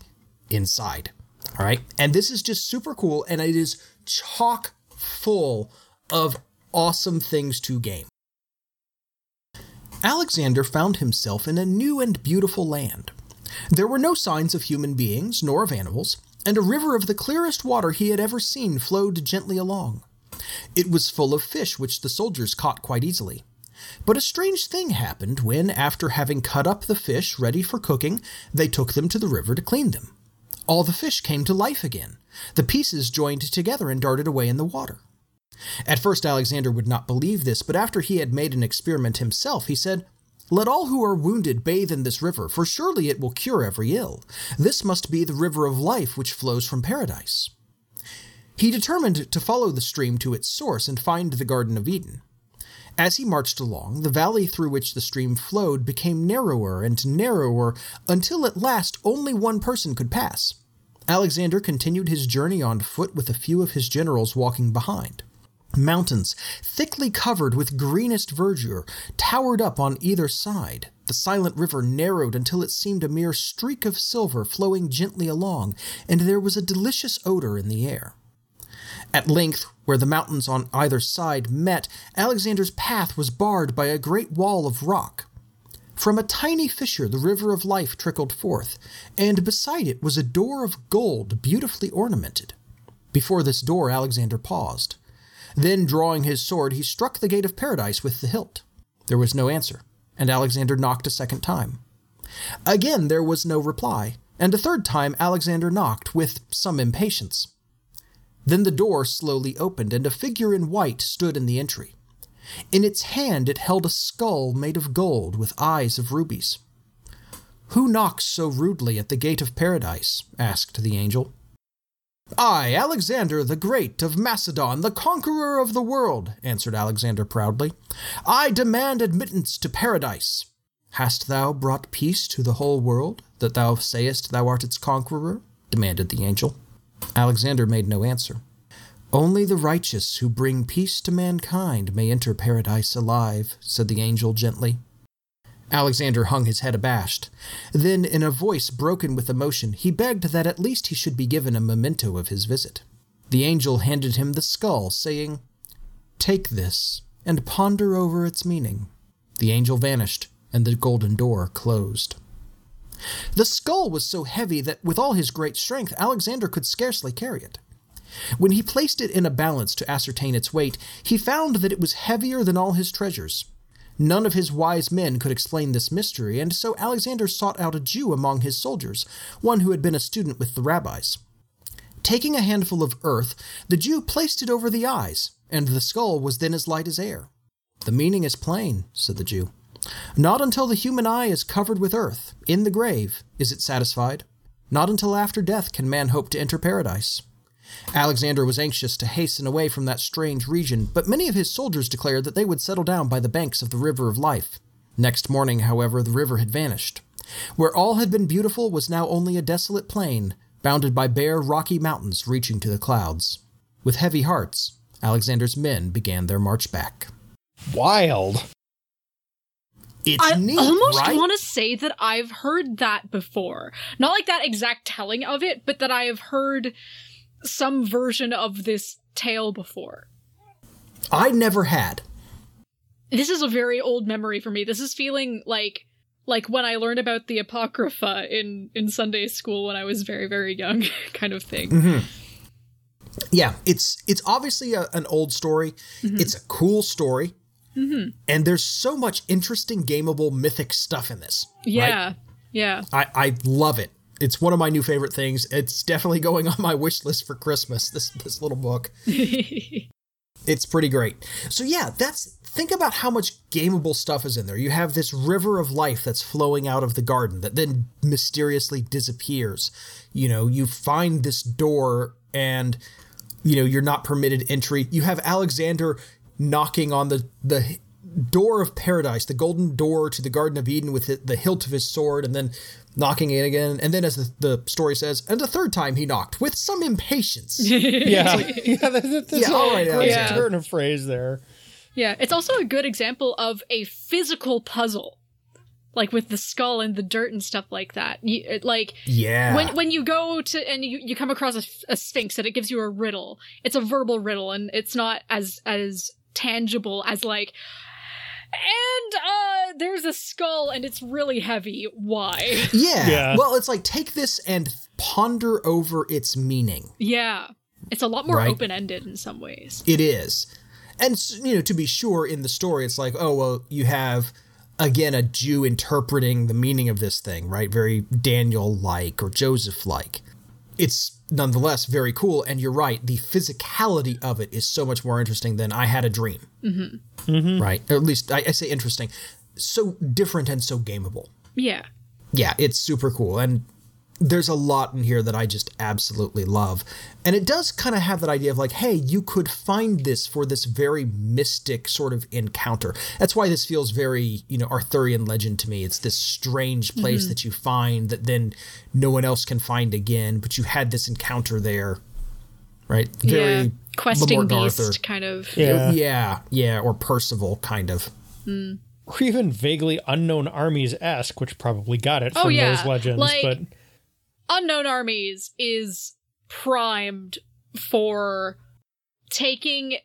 inside. All right. And this is just super cool. And it is chock full of awesome things to game. Alexander found himself in a new and beautiful land. There were no signs of human beings nor of animals, and a river of the clearest water he had ever seen flowed gently along. It was full of fish which the soldiers caught quite easily. But a strange thing happened when, after having cut up the fish ready for cooking, they took them to the river to clean them. All the fish came to life again. The pieces joined together and darted away in the water. At first, Alexander would not believe this, but after he had made an experiment himself, he said, Let all who are wounded bathe in this river, for surely it will cure every ill. This must be the river of life which flows from paradise. He determined to follow the stream to its source and find the Garden of Eden. As he marched along, the valley through which the stream flowed became narrower and narrower until at last only one person could pass. Alexander continued his journey on foot with a few of his generals walking behind. Mountains, thickly covered with greenest verdure, towered up on either side. The silent river narrowed until it seemed a mere streak of silver flowing gently along, and there was a delicious odor in the air. At length, where the mountains on either side met, Alexander's path was barred by a great wall of rock. From a tiny fissure, the river of life trickled forth, and beside it was a door of gold beautifully ornamented. Before this door, Alexander paused. Then, drawing his sword, he struck the gate of paradise with the hilt. There was no answer, and Alexander knocked a second time. Again, there was no reply, and a third time Alexander knocked with some impatience. Then the door slowly opened, and a figure in white stood in the entry. In its hand it held a skull made of gold with eyes of rubies. Who knocks so rudely at the gate of paradise? asked the angel. I, Alexander the Great of Macedon, the conqueror of the world, answered Alexander proudly. I demand admittance to paradise. Hast thou brought peace to the whole world, that thou sayest thou art its conqueror? demanded the angel. Alexander made no answer. Only the righteous who bring peace to mankind may enter paradise alive, said the angel gently. Alexander hung his head abashed. Then, in a voice broken with emotion, he begged that at least he should be given a memento of his visit. The angel handed him the skull, saying, Take this, and ponder over its meaning. The angel vanished, and the golden door closed. The skull was so heavy that, with all his great strength, Alexander could scarcely carry it. When he placed it in a balance to ascertain its weight, he found that it was heavier than all his treasures. None of his wise men could explain this mystery, and so Alexander sought out a Jew among his soldiers, one who had been a student with the rabbis. Taking a handful of earth, the Jew placed it over the eyes, and the skull was then as light as air. The meaning is plain, said the Jew. Not until the human eye is covered with earth, in the grave, is it satisfied. Not until after death can man hope to enter paradise. Alexander was anxious to hasten away from that strange region, but many of his soldiers declared that they would settle down by the banks of the river of life. Next morning, however, the river had vanished. Where all had been beautiful was now only a desolate plain, bounded by bare, rocky mountains reaching to the clouds. With heavy hearts, Alexander's men began their march back. Wild. It's I neat, almost right? want to say that I've heard that before. Not like that exact telling of it, but that I have heard some version of this tale before. I never had. This is a very old memory for me. This is feeling like like when I learned about the apocrypha in in Sunday school when I was very very young kind of thing. Mm-hmm. Yeah, it's it's obviously a, an old story. It's a cool story, and there's so much interesting, gameable, mythic stuff in this. right? Yeah. Yeah. I, I love it. It's one of my new favorite things. It's definitely going on my wish list for Christmas. This this little book. It's pretty great. So yeah, that's think about how much gameable stuff is in there. You have this river of life that's flowing out of the garden that then mysteriously disappears. You know, you find this door and you know, you're not permitted entry. You have Alexander knocking on the the door of paradise, the golden door to the Garden of Eden with the hilt of his sword, and then knocking it again. And then, as the, the story says, and a third time he knocked with some impatience. Yeah, yeah, that's, that's Yeah, a all right, great yeah. turn of phrase there. Yeah, it's also a good example of a physical puzzle. Like with the skull and the dirt and stuff like that. You, it- like yeah. when when you go to and you, you come across a, a sphinx and it gives you a riddle. It's a verbal riddle and it's not as as tangible as like and uh there's a skull and it's really heavy. Why? yeah. Yeah. Well, it's like take this and ponder over its meaning. yeah. It's a lot more Right. open-ended in some ways. It is. And, you know, to be sure, in the story, it's like, oh, well, you have, again, a Jew interpreting the meaning of this thing, right? Very Daniel like or Joseph like. It's nonetheless very cool. And you're right, the physicality of it is so much more interesting than I had a dream. Mm-hmm. Right? Or at least I, I say interesting. So different and so gameable. Yeah. Yeah, it's super cool. And there's a lot in here that I just absolutely love. And it does kind of have that idea of like, hey, you could find this for this very mystic sort of encounter. That's why this feels very, you know, Arthurian legend to me. It's this strange mm-hmm. place that you find that then no one else can find again, but you had this encounter there. Right? Very yeah. Questing Lamort beast Arthur. kind of. Yeah. Yeah, yeah, or Percival kind of. Mm. Or even vaguely unknown armies esque, which probably got it Oh, from yeah. those legends. Like- but Unknown Armies is primed for taking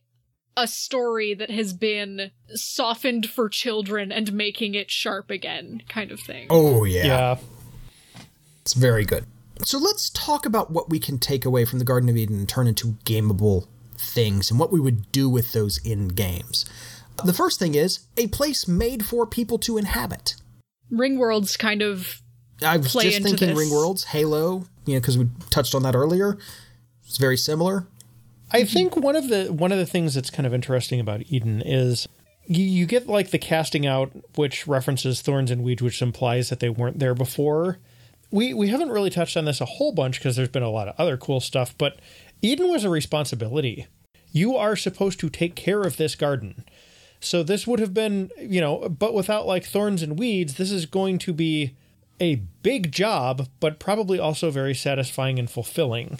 a story that has been softened for children and making it sharp again, kind of thing. Oh yeah. yeah, It's very good. So let's talk about what we can take away from the Garden of Eden and turn into gameable things and what we would do with those in games. The first thing is a place made for people to inhabit. Ringworld's kind of I was Play just into thinking this. Ring Worlds, Halo, you know, because we touched on that earlier. It's very similar. I think one of the one of the things that's kind of interesting about Eden is you, you get like the casting out, which references thorns and weeds, which implies that they weren't there before. We we haven't really touched on this a whole bunch because there's been a lot of other cool stuff, but Eden was a responsibility. You are supposed to take care of this garden. So this would have been, you know, but without like thorns and weeds, this is going to be a big job, but probably also very satisfying and fulfilling.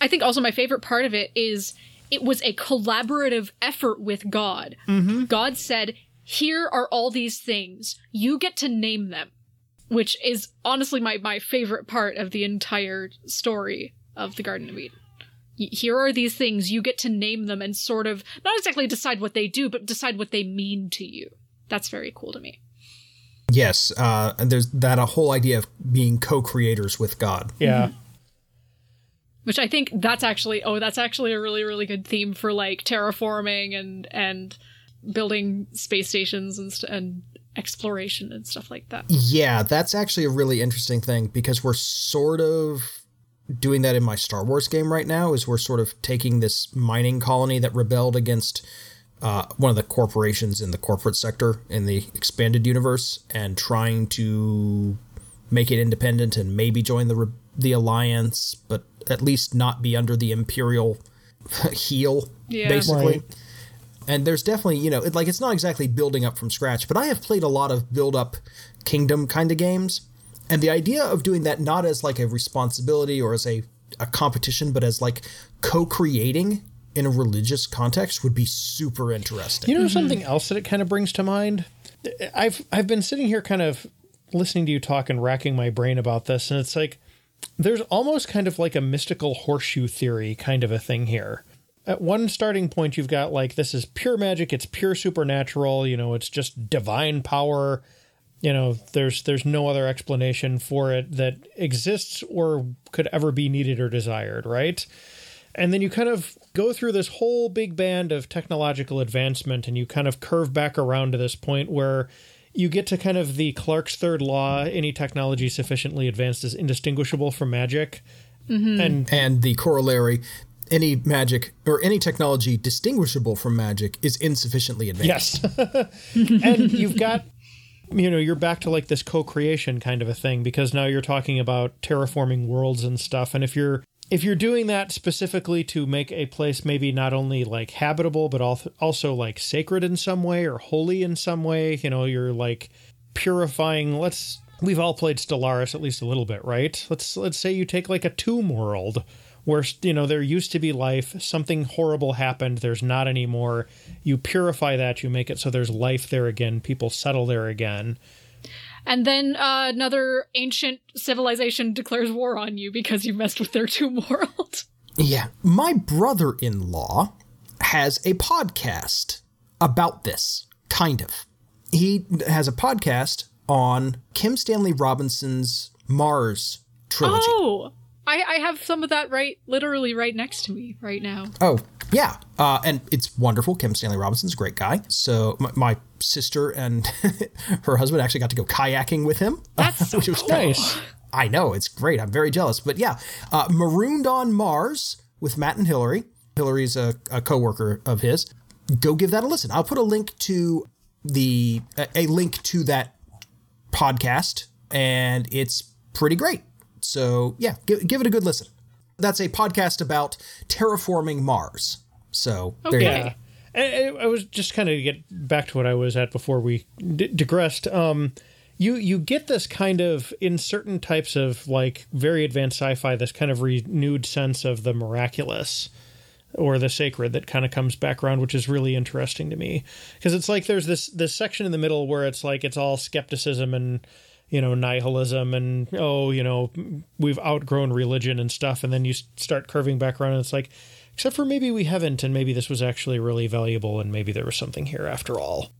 I think also my favorite part of it is it was a collaborative effort with God. Mm-hmm. God said, Here are all these things. You get to name them. Which is honestly my, my favorite part of the entire story of the Garden of Eden. Here are these things. You get to name them and sort of not exactly decide what they do, but decide what they mean to you. That's very cool to me. Yes, uh, and there's that a whole idea of being co-creators with God. Yeah. Which I think that's actually oh that's actually a really really good theme for like terraforming and and building space stations and st- and exploration and stuff like that. Yeah, that's actually a really interesting thing because we're sort of doing that in my Star Wars game right now. Is we're sort of taking this mining colony that rebelled against uh, one of the corporations in the corporate sector in the expanded universe and trying to make it independent and maybe join the the alliance, but at least not be under the imperial heel, Yeah. basically Right. and there's definitely you know it, like it's not exactly building up from scratch but i have played a lot of build up kingdom kind of games and the idea of doing that not as like a responsibility or as a, a competition but as like co-creating in a religious context would be super interesting You know mm-hmm. something else that it kind of brings to mind? I've I've been sitting here kind of listening to you talk and racking my brain about this and it's like there's almost kind of like a mystical horseshoe theory kind of a thing here. At one starting point you've got like this is pure magic, it's pure supernatural, you know, it's just divine power. You know, there's there's no other explanation for it that exists or could ever be needed or desired, right? And then you kind of go through this whole big band of technological advancement and you kind of curve back around to this point where you get to kind of the Clarke's third law any technology sufficiently advanced is indistinguishable from magic. Mm-hmm. And and the corollary any magic or any technology distinguishable from magic is insufficiently advanced yes. and you've got you know, you're back to like this co-creation kind of a thing because now you're talking about terraforming worlds and stuff and if you're if you're doing that specifically to make a place maybe not only like habitable but also like sacred in some way or holy in some way you know you're like purifying let's we've all played stellaris at least a little bit right? Let's let's say you take like a tomb world where you know there used to be life something horrible happened there's not anymore you purify that you make it so there's life there again people settle there again and then uh, another ancient civilization declares war on you because you messed with their tomb world. Yeah. My brother in law has a podcast about this, kind of. He has a podcast on Kim Stanley Robinson's Mars trilogy. Oh, I, I have some of that right, literally right next to me right now. Oh, yeah, uh, and it's wonderful. Kim Stanley Robinson's a great guy. So my, my sister and her husband actually got to go kayaking with him, That's so which was nice. I know it's great. I'm very jealous. But yeah, uh, marooned on Mars with Matt and Hillary. Hillary's a, a coworker of his. Go give that a listen. I'll put a link to the a, a link to that podcast, and it's pretty great. So yeah, give, give it a good listen. That's a podcast about terraforming Mars. So there okay. you go. I, I was just kind of get back to what I was at before we d- digressed. Um, you you get this kind of in certain types of like very advanced sci-fi, this kind of renewed sense of the miraculous or the sacred that kind of comes back around, which is really interesting to me because it's like there's this this section in the middle where it's like it's all skepticism and you know nihilism and oh you know we've outgrown religion and stuff, and then you start curving back around and it's like Except for maybe we haven't, and maybe this was actually really valuable, and maybe there was something here after all.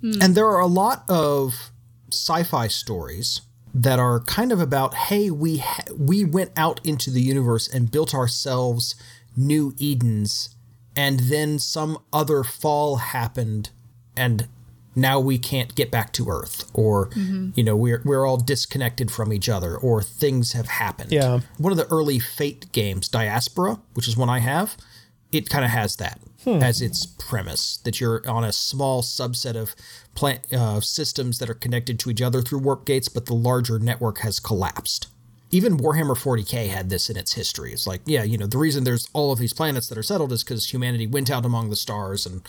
Hmm. And there are a lot of sci-fi stories that are kind of about, hey, we ha- we went out into the universe and built ourselves new Edens, and then some other fall happened, and now we can't get back to Earth, or mm-hmm. you know we're we're all disconnected from each other, or things have happened. Yeah, one of the early Fate games, Diaspora, which is one I have, it kind of has that hmm. as its premise that you're on a small subset of plant uh, systems that are connected to each other through warp gates, but the larger network has collapsed. Even Warhammer 40k had this in its history. It's like, yeah, you know, the reason there's all of these planets that are settled is because humanity went out among the stars and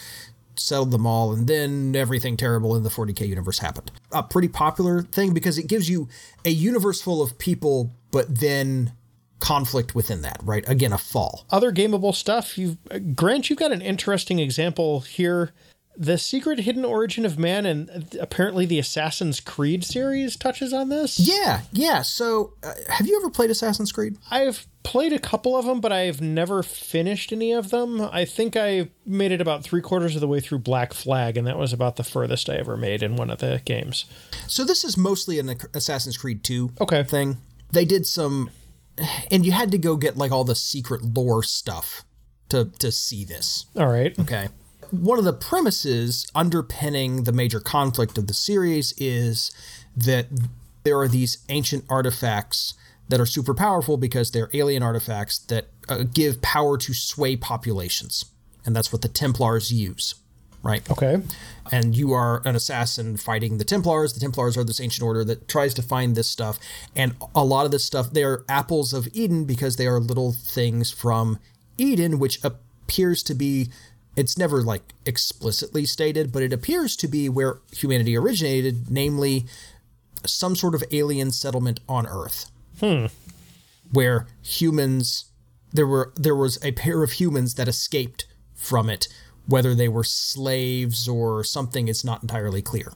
settled them all, and then everything terrible in the 40k universe happened. A pretty popular thing because it gives you a universe full of people, but then conflict within that, right? Again, a fall. Other gameable stuff. You Grant, you've got an interesting example here the secret hidden origin of man and apparently the assassin's creed series touches on this yeah yeah so uh, have you ever played assassin's creed i've played a couple of them but i've never finished any of them. I think i made it about three quarters of the way through black flag and that was about the furthest i ever made in one of the games. So this is mostly an assassin's creed 2 okay. thing. They did some and you had to go get like all the secret lore stuff to to see this. All right. Okay. One of the premises underpinning the major conflict of the series is that there are these ancient artifacts that are super powerful because they're alien artifacts that uh, give power to sway populations. And that's what the Templars use, right? Okay. And you are an assassin fighting the Templars. The Templars are this ancient order that tries to find this stuff. And a lot of this stuff, they are apples of Eden because they are little things from Eden, which appears to be it's never like explicitly stated, but it appears to be where humanity originated, namely some sort of alien settlement on Earth. Hmm. Where humans there were there was a pair of humans that escaped from it, whether they were slaves or something, it's not entirely clear.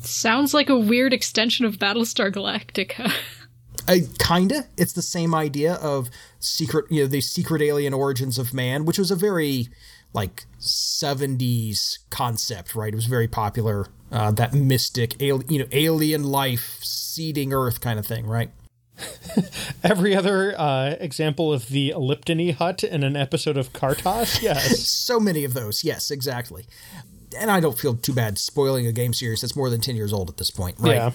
Sounds like a weird extension of Battlestar Galactica. I, kinda. It's the same idea of secret, you know, the secret alien origins of man, which was a very like 70s concept, right? It was very popular. Uh, that mystic, al- you know, alien life seeding Earth kind of thing, right? Every other uh, example of the Elliptini hut in an episode of Cartos, yes. so many of those, yes, exactly. And I don't feel too bad spoiling a game series that's more than 10 years old at this point, right? Yeah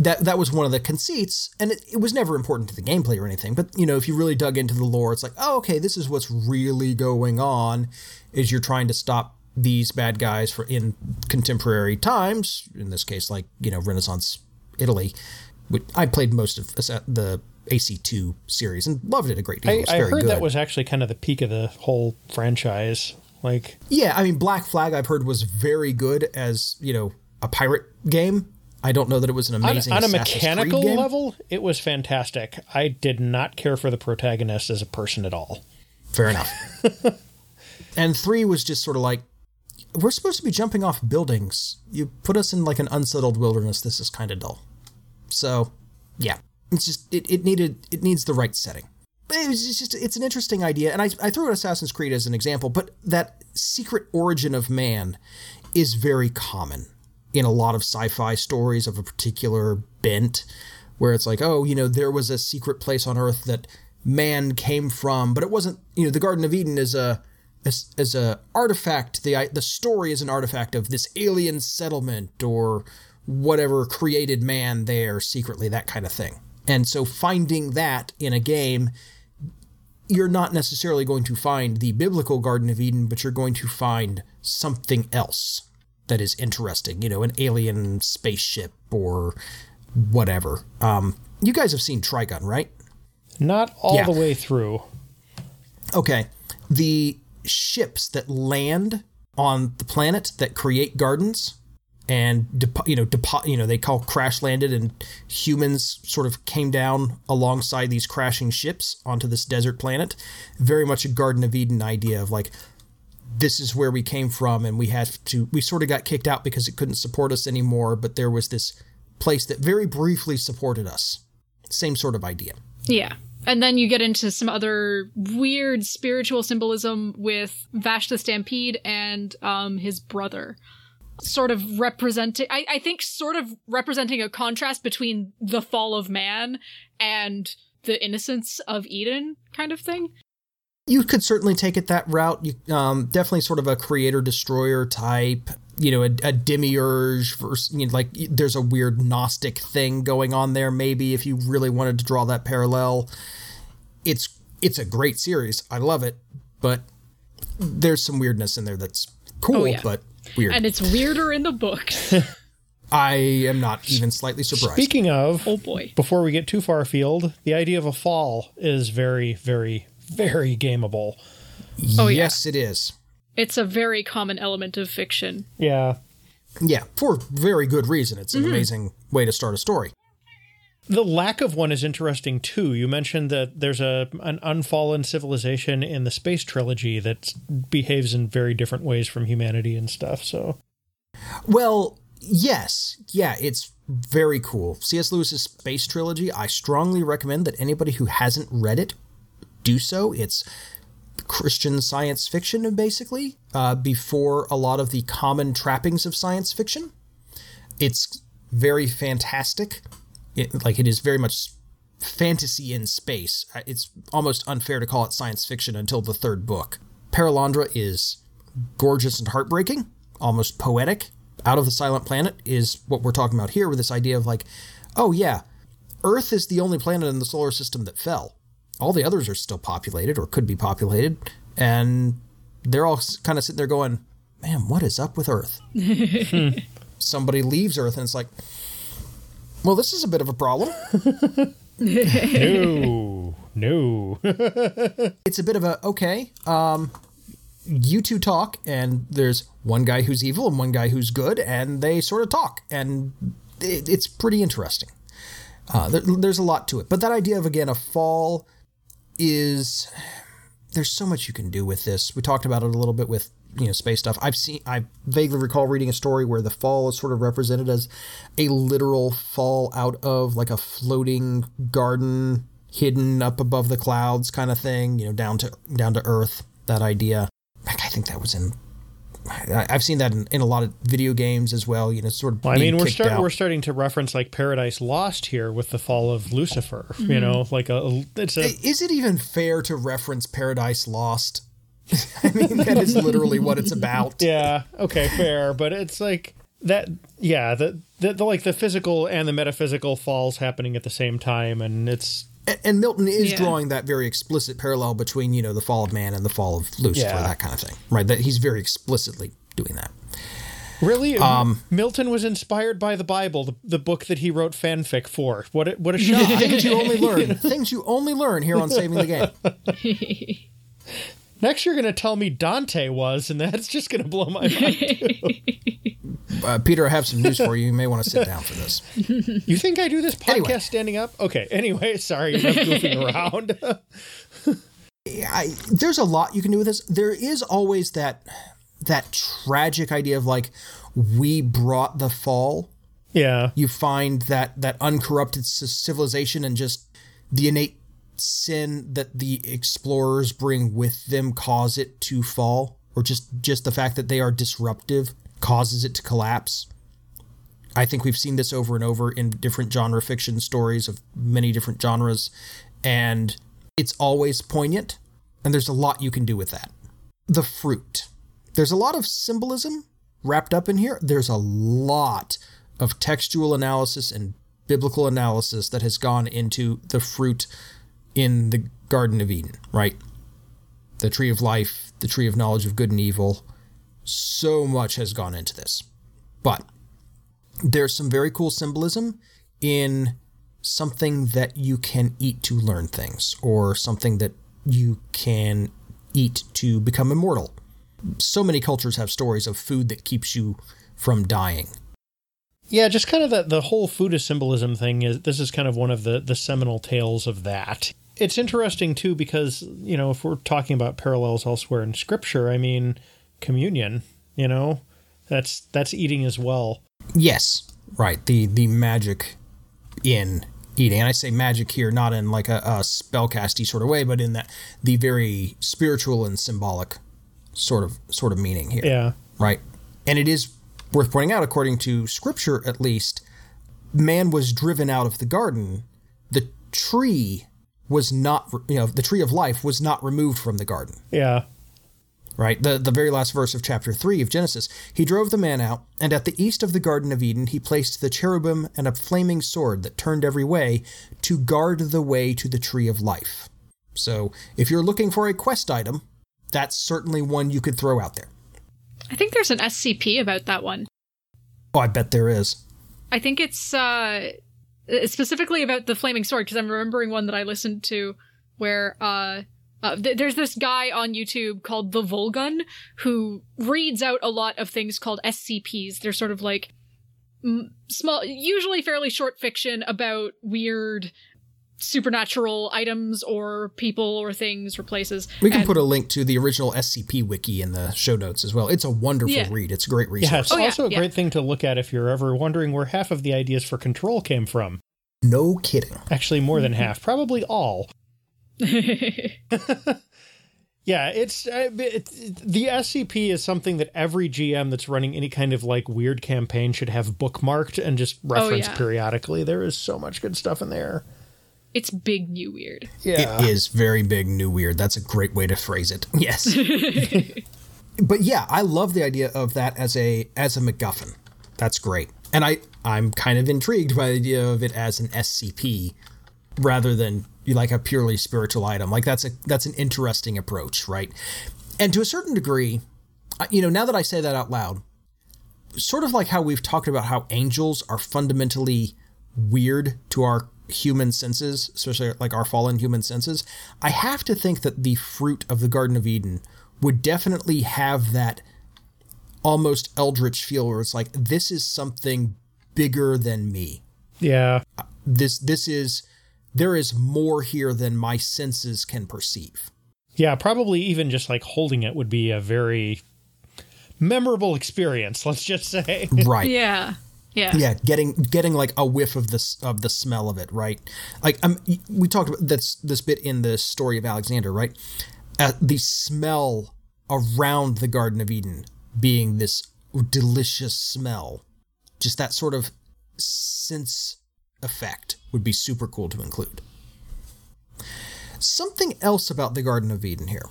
that that was one of the conceits, and it, it was never important to the gameplay or anything. But you know, if you really dug into the lore, it's like, oh, okay, this is what's really going on. Is you're trying to stop these bad guys for in contemporary times. In this case, like you know, Renaissance Italy. I played most of uh, the AC2 series and loved it a great deal. I, It was I heard good. that was actually kind of the peak of the whole franchise. Like, Yeah, I mean, Black Flag I've heard was very good as you know a pirate game. I don't know that it was an on, amazing on a mechanical level, it was fantastic. I did not care for the protagonist as a person at all. Fair enough. and three was just sort of like we're supposed to be jumping off buildings. You put us in like an unsettled wilderness. This is kind of dull. So, yeah, it's just it, it needed it needs the right setting. It was just it's an interesting idea, and I I threw out Assassin's Creed as an example, but that secret origin of man is very common in a lot of sci-fi stories of a particular bent, where it's like, oh, you know, there was a secret place on Earth that man came from, but it wasn't. You know, the Garden of Eden is a as, as a artifact. The the story is an artifact of this alien settlement or whatever created man there secretly, that kind of thing. And so finding that in a game you're not necessarily going to find the biblical Garden of Eden, but you're going to find something else that is interesting. You know, an alien spaceship or whatever. Um, you guys have seen Trigun, right? Not all Yeah. the way through. Okay. The ships that land on the planet that create gardens and you know you know they call crash landed and humans sort of came down alongside these crashing ships onto this desert planet very much a garden of eden idea of like this is where we came from and we had to we sort of got kicked out because it couldn't support us anymore but there was this place that very briefly supported us same sort of idea Yeah. And then you get into some other weird spiritual symbolism with Vash the Stampede and um, his brother. Sort of representing, I, I think, sort of representing a contrast between the fall of man and the innocence of Eden kind of thing. you could certainly take it that route. You um, definitely sort of a creator destroyer type. You know, a, a demiurge versus you know, like there's a weird Gnostic thing going on there. Maybe if you really wanted to draw that parallel, it's it's a great series. I love it, but there's some weirdness in there that's cool, Oh, yeah. but weird. And it's weirder in the books. I am not even slightly surprised. Speaking of, oh boy. before we get too far afield, the idea of a fall is very, very, very gameable. Oh, yeah. yes, it is. It's a very common element of fiction. Yeah. Yeah, for very good reason. It's an Mm-hmm. amazing way to start a story. The lack of one is interesting too. You mentioned that there's a an unfallen civilization in the space trilogy that behaves in very different ways from humanity and stuff. So Well, yes. Yeah, it's very cool. C.S. Lewis's Space Trilogy, I strongly recommend that anybody who hasn't read it do so. It's Christian science fiction, basically, uh, before a lot of the common trappings of science fiction. It's very fantastic. It, like, it is very much fantasy in space. It's almost unfair to call it science fiction until the third book. Perelandra is gorgeous and heartbreaking, almost poetic. Out of the Silent Planet is what we're talking about here with this idea of like, oh yeah, Earth is the only planet in the solar system that fell. All the others are still populated or could be populated, and they're all kind of sitting there going, man, what is up with Earth? Somebody leaves Earth and it's like, well, this is a bit of a problem. no, no. it's a bit of a okay um you two talk and there's one guy who's evil and one guy who's good and they sort of talk and it, it's pretty interesting uh, there, there's a lot to it but that idea of again a fall is there's so much you can do with this we talked about it a little bit with you know space stuff i've seen i vaguely recall reading a story where the fall is sort of represented as a literal fall out of like a floating garden hidden up above the clouds kind of thing you know down to down to earth that idea Heck, i think that was in I- I've seen that in, in a lot of video games as well. You know, sort of. Well, I mean, we're kicked start, we're starting to reference like Paradise Lost here with the fall of Lucifer. Mm-hmm. You know, like a it's a Is it even fair to reference Paradise Lost? I mean, that is literally what it's about. yeah okay fair, but it's like that yeah the, the the like the physical and the metaphysical falls happening at the same time, and it's A- And Milton is Yeah. drawing that very explicit parallel between, you know, the fall of man and the fall of Lucifer, Yeah. that kind of thing. Right? That he's very explicitly doing that. Really? Um, Milton was inspired by the Bible, the, the book that he wrote fanfic for. What a, what a shock. things you only learn. Things you only learn here on Saving the Game. Next, you're going to tell me Dante was, and that's just going to blow my mind. Uh, Peter, I have some news for you. You may want to sit down for this. You think I do this podcast Anyway. standing up? Okay. Anyway, sorry, I'm goofing around. I, there's a lot you can do with this. There is always that that tragic idea of like we brought the fall. yeah. You find that that uncorrupted civilization and just the innate sin that the explorers bring with them cause it to fall, or just just the fact that they are disruptive causes it to collapse. I think we've seen this over and over in different genre fiction stories of many different genres, and it's always poignant, and there's a lot you can do with that. The fruit. There's a lot of symbolism wrapped up in here. There's a lot of textual analysis and biblical analysis that has gone into the fruit in the Garden of Eden, right? The tree of life, the tree of knowledge of good and evil. So much has gone into this. But there's some very cool symbolism in something that you can eat to learn things, or something that you can eat to become immortal. So many cultures have stories of food that keeps you from dying. Yeah, just kind of the, the whole food of symbolism thing is this is kind of one of the, the seminal tales of that. It's interesting too because, you know, if we're talking about parallels elsewhere in scripture, I mean communion, you know, that's that's eating as well. Yes, right. The the magic in eating, and I say magic here not in like a, a spellcasty sort of way, but in that the very spiritual and symbolic sort of sort of meaning here. Yeah. Right. And it is worth pointing out, according to scripture at least, man was driven out of the garden. The tree was not, you know, the tree of life was not removed from the garden Yeah. right? The the very last verse of chapter 3 of Genesis. He drove the man out, and at the east of the garden of Eden he placed the cherubim and a flaming sword that turned every way to guard the way to the tree of life. So, if you're looking for a quest item, that's certainly one you could throw out there. I think there's an SCP about that one. Oh, I bet there is. I think it's uh specifically about the flaming sword because I'm remembering one that I listened to where uh, uh th- there's this guy on YouTube called the Volgun who reads out a lot of things called SCPs. They're sort of like m- small, usually fairly short fiction about weird supernatural items or people or things or places. We can And- put a link to the original SCP wiki in the show notes as well. It's a wonderful Yeah. read. It's a great resource. Yeah, it's Oh, yeah, also a yeah. great thing to look at if you're ever wondering where half of the ideas for control came from. No kidding. Actually, more than half, probably all. Yeah, it's uh, it, the SCP is something that every GM that's running any kind of like weird campaign should have bookmarked and just reference yeah. periodically. There is so much good stuff in there. It's big new weird. Yeah. It is very big, new, weird. That's a great way to phrase it. Yes. but yeah, I love the idea of that as a as a MacGuffin. That's great, and I I'm kind of intrigued by the idea of it as an SCP rather than like a purely spiritual item. Like that's a that's an interesting approach, right? And to a certain degree, you know, now that I say that out loud, sort of like how we've talked about how angels are fundamentally weird to our human senses, especially like our fallen human senses, I have to think that the fruit of the Garden of Eden would definitely have that almost eldritch feel where it's like this is something bigger than me. Yeah. Uh, this this is there is more here than my senses can perceive. Yeah, probably even just like holding it would be a very memorable experience, let's just say. Right. Yeah. Yeah. yeah getting getting like a whiff of this of the smell of it right? Like um we talked about this this bit in the story of alexander right? Uh, the smell around the garden of eden being this delicious smell just that sort of sense effect would be super cool to include. Something else about the garden of eden here.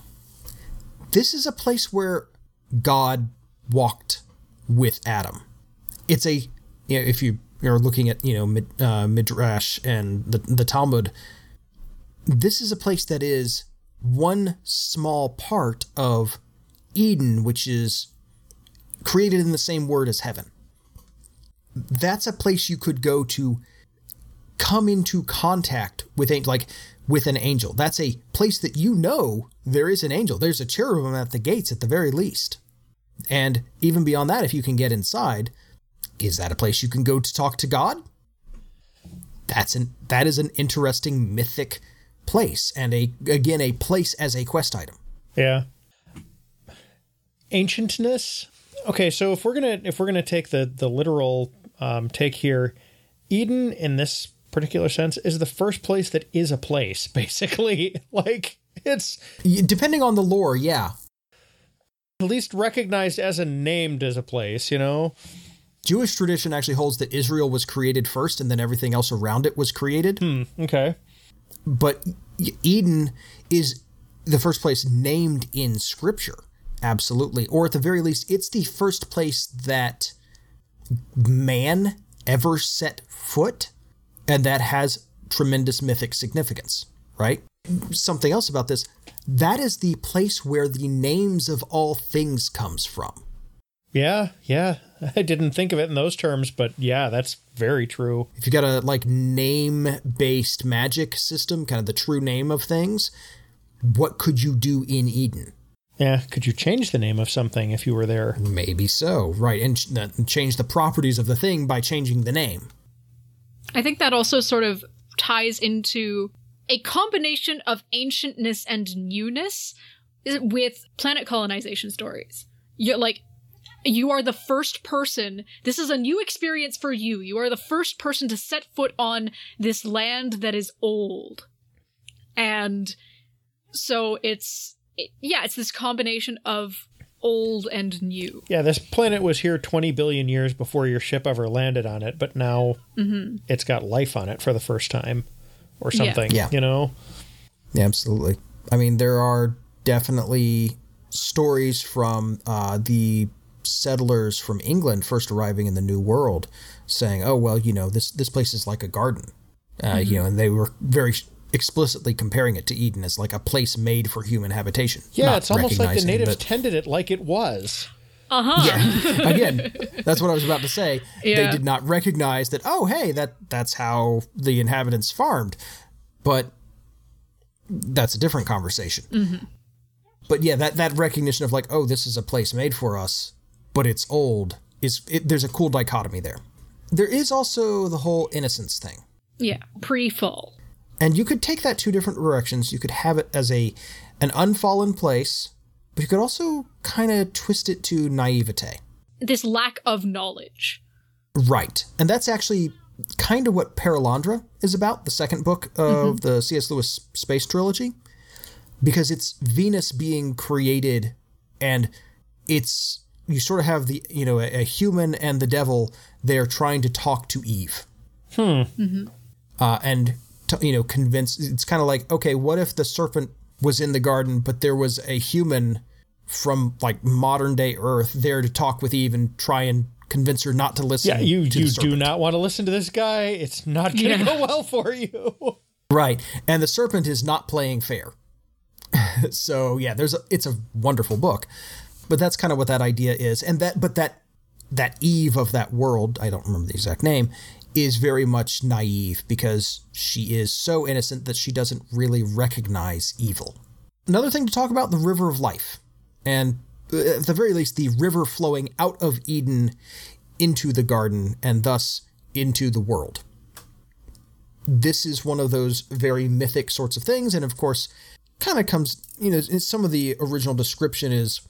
This is a place where god walked with adam. It's a you know, if you are looking at you know uh, midrash and the the Talmud, this is a place that is one small part of Eden, which is created in the same word as heaven. That's a place you could go to come into contact with like with an angel. That's a place that you know there is an angel. There's a cherubim at the gates at the very least. And even beyond that, if you can get inside, is that a place you can go to talk to God? That's an that is an interesting mythic place and a again a place as a quest item. Yeah. Ancientness. Okay, so if we're gonna if we're gonna take the the literal um, take here, Eden in this particular sense is the first place that is a place. Basically, like it's depending on the lore, yeah. At least recognized as a named as a place, you know. Jewish tradition actually holds that Israel was created first and then everything else around it was created. Hmm, okay. But Eden is the first place named in scripture. Absolutely. Or at the very least, it's the first place that man ever set foot, and that has tremendous mythic significance, right? Something else about this that is the place where the names of all things comes from. Yeah, yeah. I didn't think of it in those terms, but yeah, that's very true. If you got a like name based magic system, kind of the true name of things, what could you do in Eden? Yeah, could you change the name of something if you were there? Maybe so, right? And ch- change the properties of the thing by changing the name. I think that also sort of ties into a combination of ancientness and newness with planet colonization stories. You're like you are the first person. This is a new experience for you. You are the first person to set foot on this land that is old. And so it's, it, yeah, it's this combination of old and new. Yeah, this planet was here 20 billion years before your ship ever landed on it, but now mm-hmm. it's got life on it for the first time or something, yeah. you know? Yeah, absolutely. I mean, there are definitely stories from uh, the settlers from England first arriving in the New World, saying, "Oh well, you know this this place is like a garden," uh, mm-hmm. you know, and they were very explicitly comparing it to Eden as like a place made for human habitation. Yeah, it's almost like the natives but, tended it like it was. Uh huh. Yeah. Again, that's what I was about to say. Yeah. They did not recognize that. Oh, hey, that that's how the inhabitants farmed, but that's a different conversation. Mm-hmm. But yeah, that that recognition of like, oh, this is a place made for us but it's old is it, there's a cool dichotomy there. There is also the whole innocence thing. Yeah, pre-fall. And you could take that two different directions. You could have it as a an unfallen place, but you could also kind of twist it to naivete. This lack of knowledge. Right. And that's actually kind of what Perelandra is about, the second book of mm-hmm. the C.S. Lewis space trilogy, because it's Venus being created and it's you sort of have the you know a, a human and the devil they're trying to talk to Eve, hmm. Mm-hmm. Uh, and to, you know convince. It's kind of like okay, what if the serpent was in the garden, but there was a human from like modern day Earth there to talk with Eve and try and convince her not to listen. Yeah, you you do not want to listen to this guy. It's not going to yeah. go well for you. right, and the serpent is not playing fair. so yeah, there's a, it's a wonderful book. But that's kind of what that idea is. And that, but that, that Eve of that world, I don't remember the exact name, is very much naive because she is so innocent that she doesn't really recognize evil. Another thing to talk about the river of life. And uh, at the very least, the river flowing out of Eden into the garden and thus into the world. This is one of those very mythic sorts of things. And of course, kind of comes, you know, some of the original description is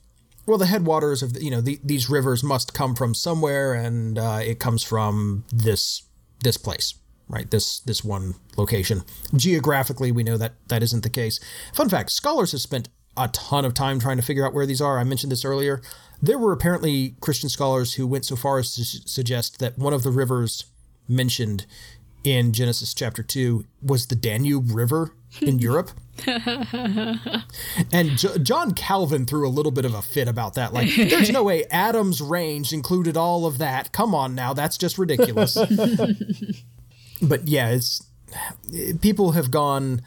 well, the headwaters of you know the, these rivers must come from somewhere, and uh, it comes from this this place, right? This this one location. Geographically, we know that that isn't the case. Fun fact: scholars have spent a ton of time trying to figure out where these are. I mentioned this earlier. There were apparently Christian scholars who went so far as to suggest that one of the rivers mentioned in Genesis chapter 2 was the Danube River in Europe. and J- John Calvin threw a little bit of a fit about that. Like, there's no way Adam's range included all of that. Come on now, that's just ridiculous. but yeah, it's people have gone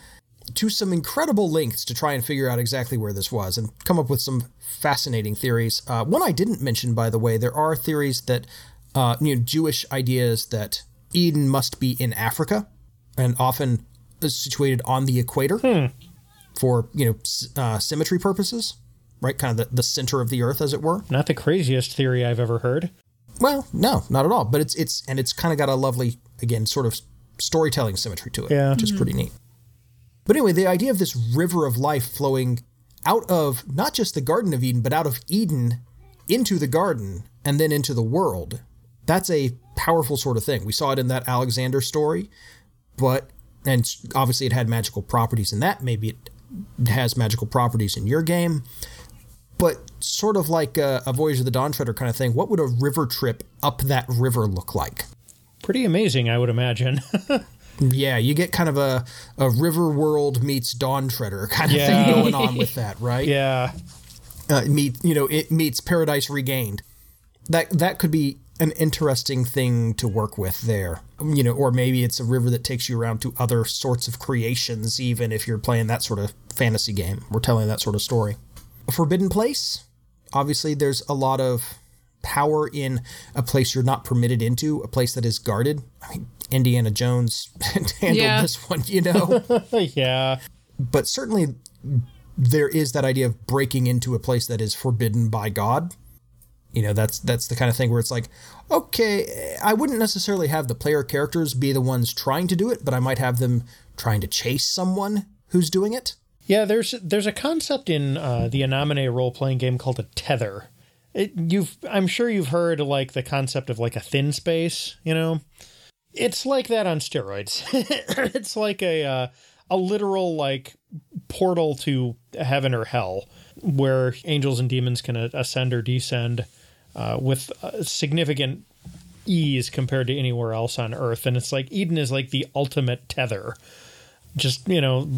to some incredible lengths to try and figure out exactly where this was and come up with some fascinating theories. Uh, one I didn't mention, by the way, there are theories that, uh, you know, Jewish ideas that Eden must be in Africa and often situated on the equator Hmm. for, you know, uh, symmetry purposes, right? Kind of the, the center of the earth, as it were. Not the craziest theory I've ever heard. Well, no, not at all. But it's it's and it's kind of got a lovely again sort of storytelling symmetry to it, Yeah. which is pretty neat. But anyway, the idea of this river of life flowing out of not just the Garden of Eden, but out of Eden into the garden and then into the world. That's a powerful sort of thing. We saw it in that Alexander story, but and obviously it had magical properties in that. Maybe it has magical properties in your game but sort of like a, a Voyage of the Dawn Treader kind of thing. What would a river trip up that river look like? Pretty amazing, I would imagine. Yeah, you get kind of a, a river world meets Dawn Treader kind of Yeah. thing going on with that, right? yeah. Uh, meet you know it meets Paradise Regained. That that could be an interesting thing to work with there. You know, or maybe it's a river that takes you around to other sorts of creations, even if you're playing that sort of fantasy game. We're telling that sort of story. A forbidden place. Obviously, there's a lot of power in a place you're not permitted into, a place that is guarded. I mean, Indiana Jones handled Yeah. this one, you know. yeah. but certainly there is that idea of breaking into a place that is forbidden by God. You know, that's that's the kind of thing where it's like, okay, I wouldn't necessarily have the player characters be the ones trying to do it, but I might have them trying to chase someone who's doing it. Yeah, there's there's a concept in uh, the In Nomine role playing game called a tether. It, you've I'm sure you've heard like the concept of like a thin space. You know, it's like that on steroids. it's like a uh, a literal like portal to heaven or hell, where angels and demons can uh, ascend or descend uh, with uh, significant ease compared to anywhere else on Earth. And it's like Eden is like the ultimate tether. Just you know,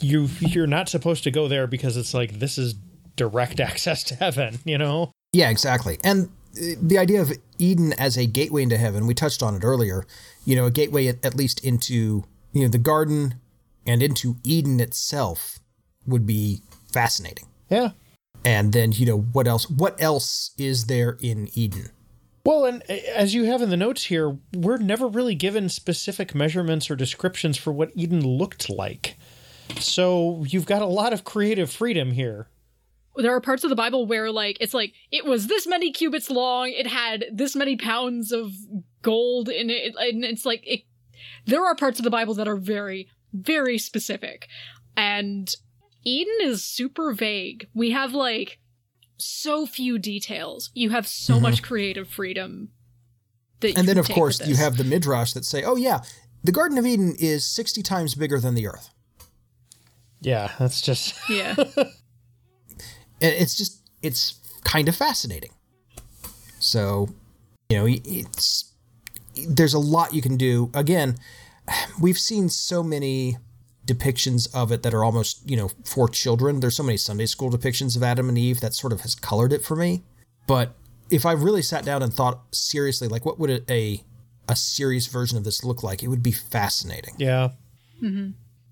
you you're not supposed to go there because it's like this is direct access to heaven. You know. Yeah, exactly. And uh, the idea of Eden as a gateway into heaven, we touched on it earlier. You know, a gateway at, at least into you know the garden and into Eden itself would be fascinating. Yeah. And then you know what else? What else is there in Eden? Well, and uh, as you have in the notes here, we're never really given specific measurements or descriptions for what Eden looked like. So you've got a lot of creative freedom here. there are parts of the Bible where like it's like it was this many cubits long, it had this many pounds of gold in it, and it's like it. There are parts of the Bible that are very, very specific, and Eden is super vague. We have like so few details. You have so mm-hmm. much creative freedom. That you And then can of take course you have the midrash that say, "Oh yeah, the Garden of Eden is 60 times bigger than the earth." Yeah, that's just yeah. And it's just it's kind of fascinating. So, you know, it's there's a lot you can do. Again, we've seen so many depictions of it that are almost, you know, for children. There's so many Sunday school depictions of Adam and Eve that sort of has colored it for me. But if I really sat down and thought seriously, like what would a a, a serious version of this look like? It would be fascinating. yeah. Mm-hmm.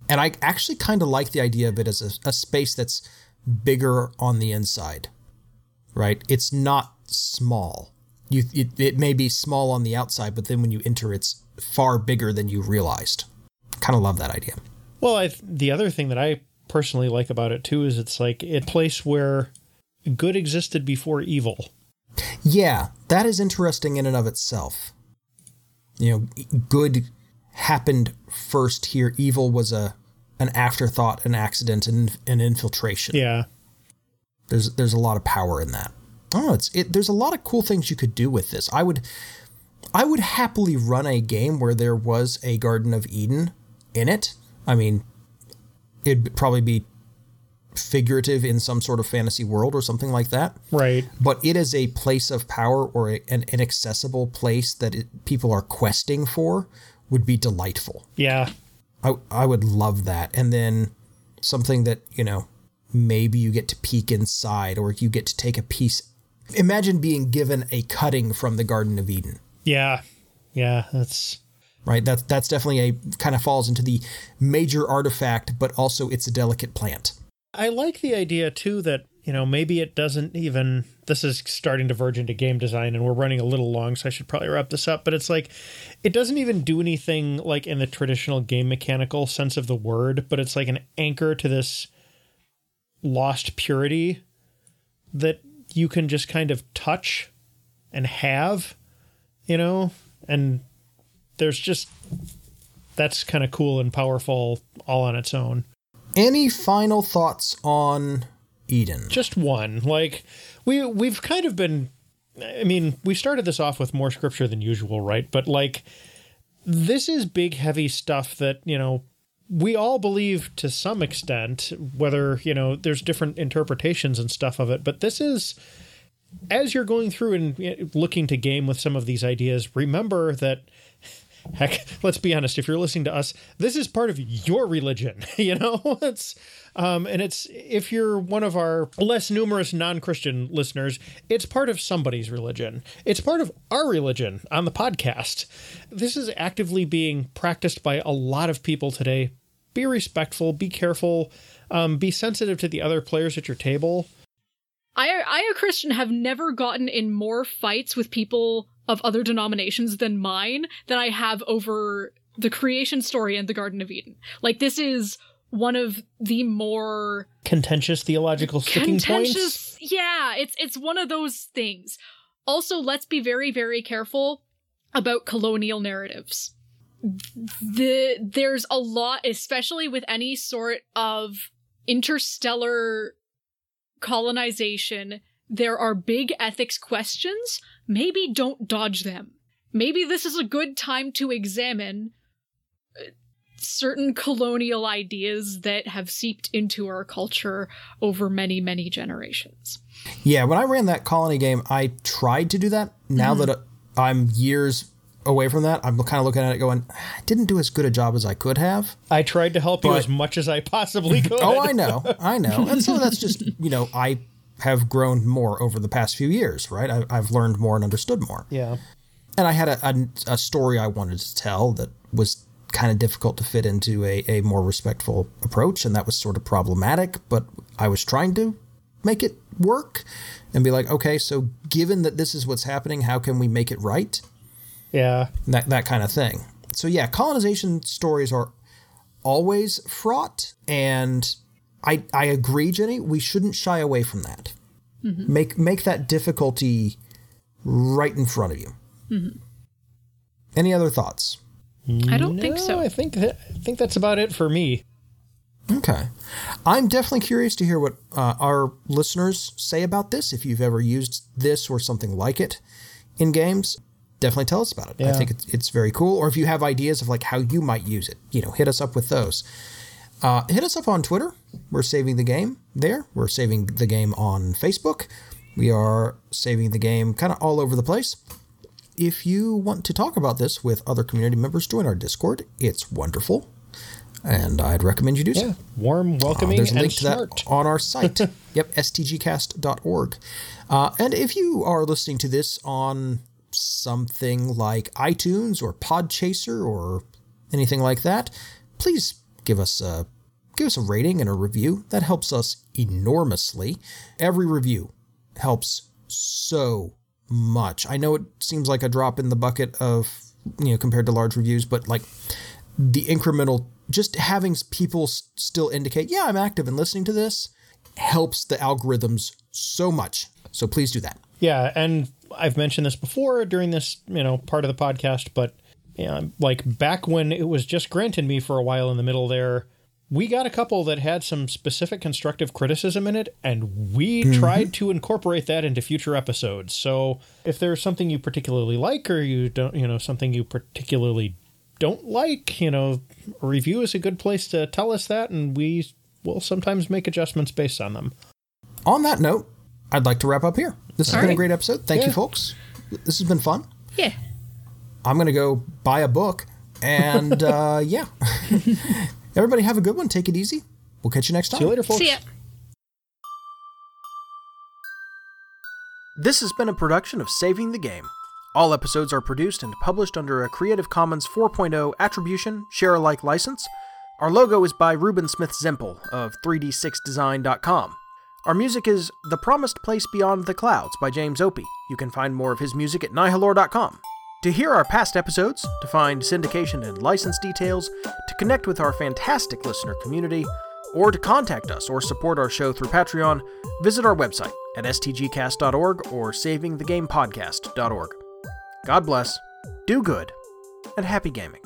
And I actually kind of like the idea of it as a, a space that's bigger on the inside, right? It's not small. You, it, it may be small on the outside, but then when you enter, it's far bigger than you realized. Kind of love that idea. Well, I, the other thing that I personally like about it too is it's like a place where good existed before evil. Yeah, that is interesting in and of itself. You know, good happened first here. Evil was a an afterthought, an accident, and an infiltration. Yeah. There's there's a lot of power in that. Oh, it's it. There's a lot of cool things you could do with this. I would, I would happily run a game where there was a Garden of Eden in it. I mean, it'd probably be figurative in some sort of fantasy world or something like that. Right. But it is a place of power or a, an inaccessible place that it, people are questing for would be delightful. Yeah. I I would love that. And then something that, you know, maybe you get to peek inside or you get to take a piece. Imagine being given a cutting from the Garden of Eden. Yeah. Yeah. That's right? That's that's definitely a kind of falls into the major artifact, but also it's a delicate plant. I like the idea too that you know maybe it doesn't even. This is starting to verge into game design, and we're running a little long, so I should probably wrap this up. But it's like it doesn't even do anything like in the traditional game mechanical sense of the word, but it's like an anchor to this lost purity that you can just kind of touch and have, you know, and there's just that's kind of cool and powerful all on its own. Any final thoughts on Eden? Just one. Like we we've kind of been I mean, we started this off with more scripture than usual, right? But like this is big heavy stuff that, you know, we all believe to some extent, whether, you know, there's different interpretations and stuff of it, but this is as you're going through and eh, looking to game with some of these ideas, remember that heck, let's be honest, if you're listening to us, this is part of your religion, you know? It's um and it's if you're one of our less numerous non-Christian listeners, it's part of somebody's religion. It's part of our religion on the podcast. This is actively being practiced by a lot of people today. Be respectful, be careful, um, be sensitive to the other players at your table. I, I, a Christian, have never gotten in more fights with people of other denominations than mine than I have over the creation story and the Garden of Eden. Like, this is one of the more contentious theological sticking contentious, points. Yeah, it's it's one of those things. Also, let's be very, very careful about colonial narratives. The there's a lot, especially with any sort of interstellar colonization, there are big ethics questions. Maybe don't dodge them. Maybe this is a good time to examine uh, certain colonial ideas that have seeped into our culture over many, many generations. Yeah, when I ran that colony game, I tried to do that. Now mm-hmm. that I'm years away from that, I'm kind of looking at it going, I didn't do as good a job as I could have. I tried to help but, you as much as I possibly could. oh, I know. I know. And so that's just, you know, I have grown more over the past few years, right? I, have learned more and understood more. Yeah. And I had a, a, a story I wanted to tell that was kind of difficult to fit into a, a more respectful approach. And that was sort of problematic, but I was trying to make it work and be like, okay, so given that this is what's happening, how can we make it right? Yeah. That that kind of thing. So yeah, colonization stories are always fraught and I I agree, Jenny, we shouldn't shy away from that. Mm-hmm. Make make that difficulty right in front of you. Mm-hmm. Any other thoughts? I don't no, think so. I think that, I think that's about it for me. Okay. I'm definitely curious to hear what uh, our listeners say about this. If you've ever used this or something like it in games, definitely tell us about it. Yeah. I think it's, it's very cool. Or if you have ideas of like how you might use it, you know, hit us up with those. Uh, hit us up on Twitter. We're saving the game there. We're saving the game on Facebook. We are saving the game kind of all over the place. If you want to talk about this with other community members, join our Discord. It's wonderful. And I'd recommend you do yeah. so. Warm, welcoming, uh, there's a link to smart. that on our site. yep, stgcast.org. Uh, and if you are listening to this on something like iTunes or Podchaser or anything like that, please give us a give us a rating and a review. That helps us enormously. Every review helps so much. I know it seems like a drop in the bucket of you know compared to large reviews, but like the incremental just having people still indicate, yeah, I'm active and listening to this helps the algorithms so much. So please do that. Yeah, and I've mentioned this before during this, you know, part of the podcast, but you know, like back when it was just granted me for a while in the middle there, we got a couple that had some specific constructive criticism in it, and we mm-hmm. tried to incorporate that into future episodes. So if there's something you particularly like, or you don't, you know, something you particularly don't like, you know, a review is a good place to tell us that, and we will sometimes make adjustments based on them. On that note, I'd like to wrap up here. This has All been a great episode. Thank yeah. you, folks. This has been fun. Yeah. I'm going to go buy a book. And uh, yeah. Everybody have a good one. Take it easy. We'll catch you next time. See you later, folks. See ya. This has been a production of Saving the Game. All episodes are produced and published under a Creative Commons 4.0 Attribution Share Alike license. Our logo is by Ruben Smith Zempel of 3d6design.com. Our music is The Promised Place Beyond the Clouds by James Opie. You can find more of his music at nihilore.com. To hear our past episodes, to find syndication and license details, to connect with our fantastic listener community, or to contact us or support our show through Patreon, visit our website at stgcast.org or savingthegamepodcast.org. God bless, do good, and happy gaming.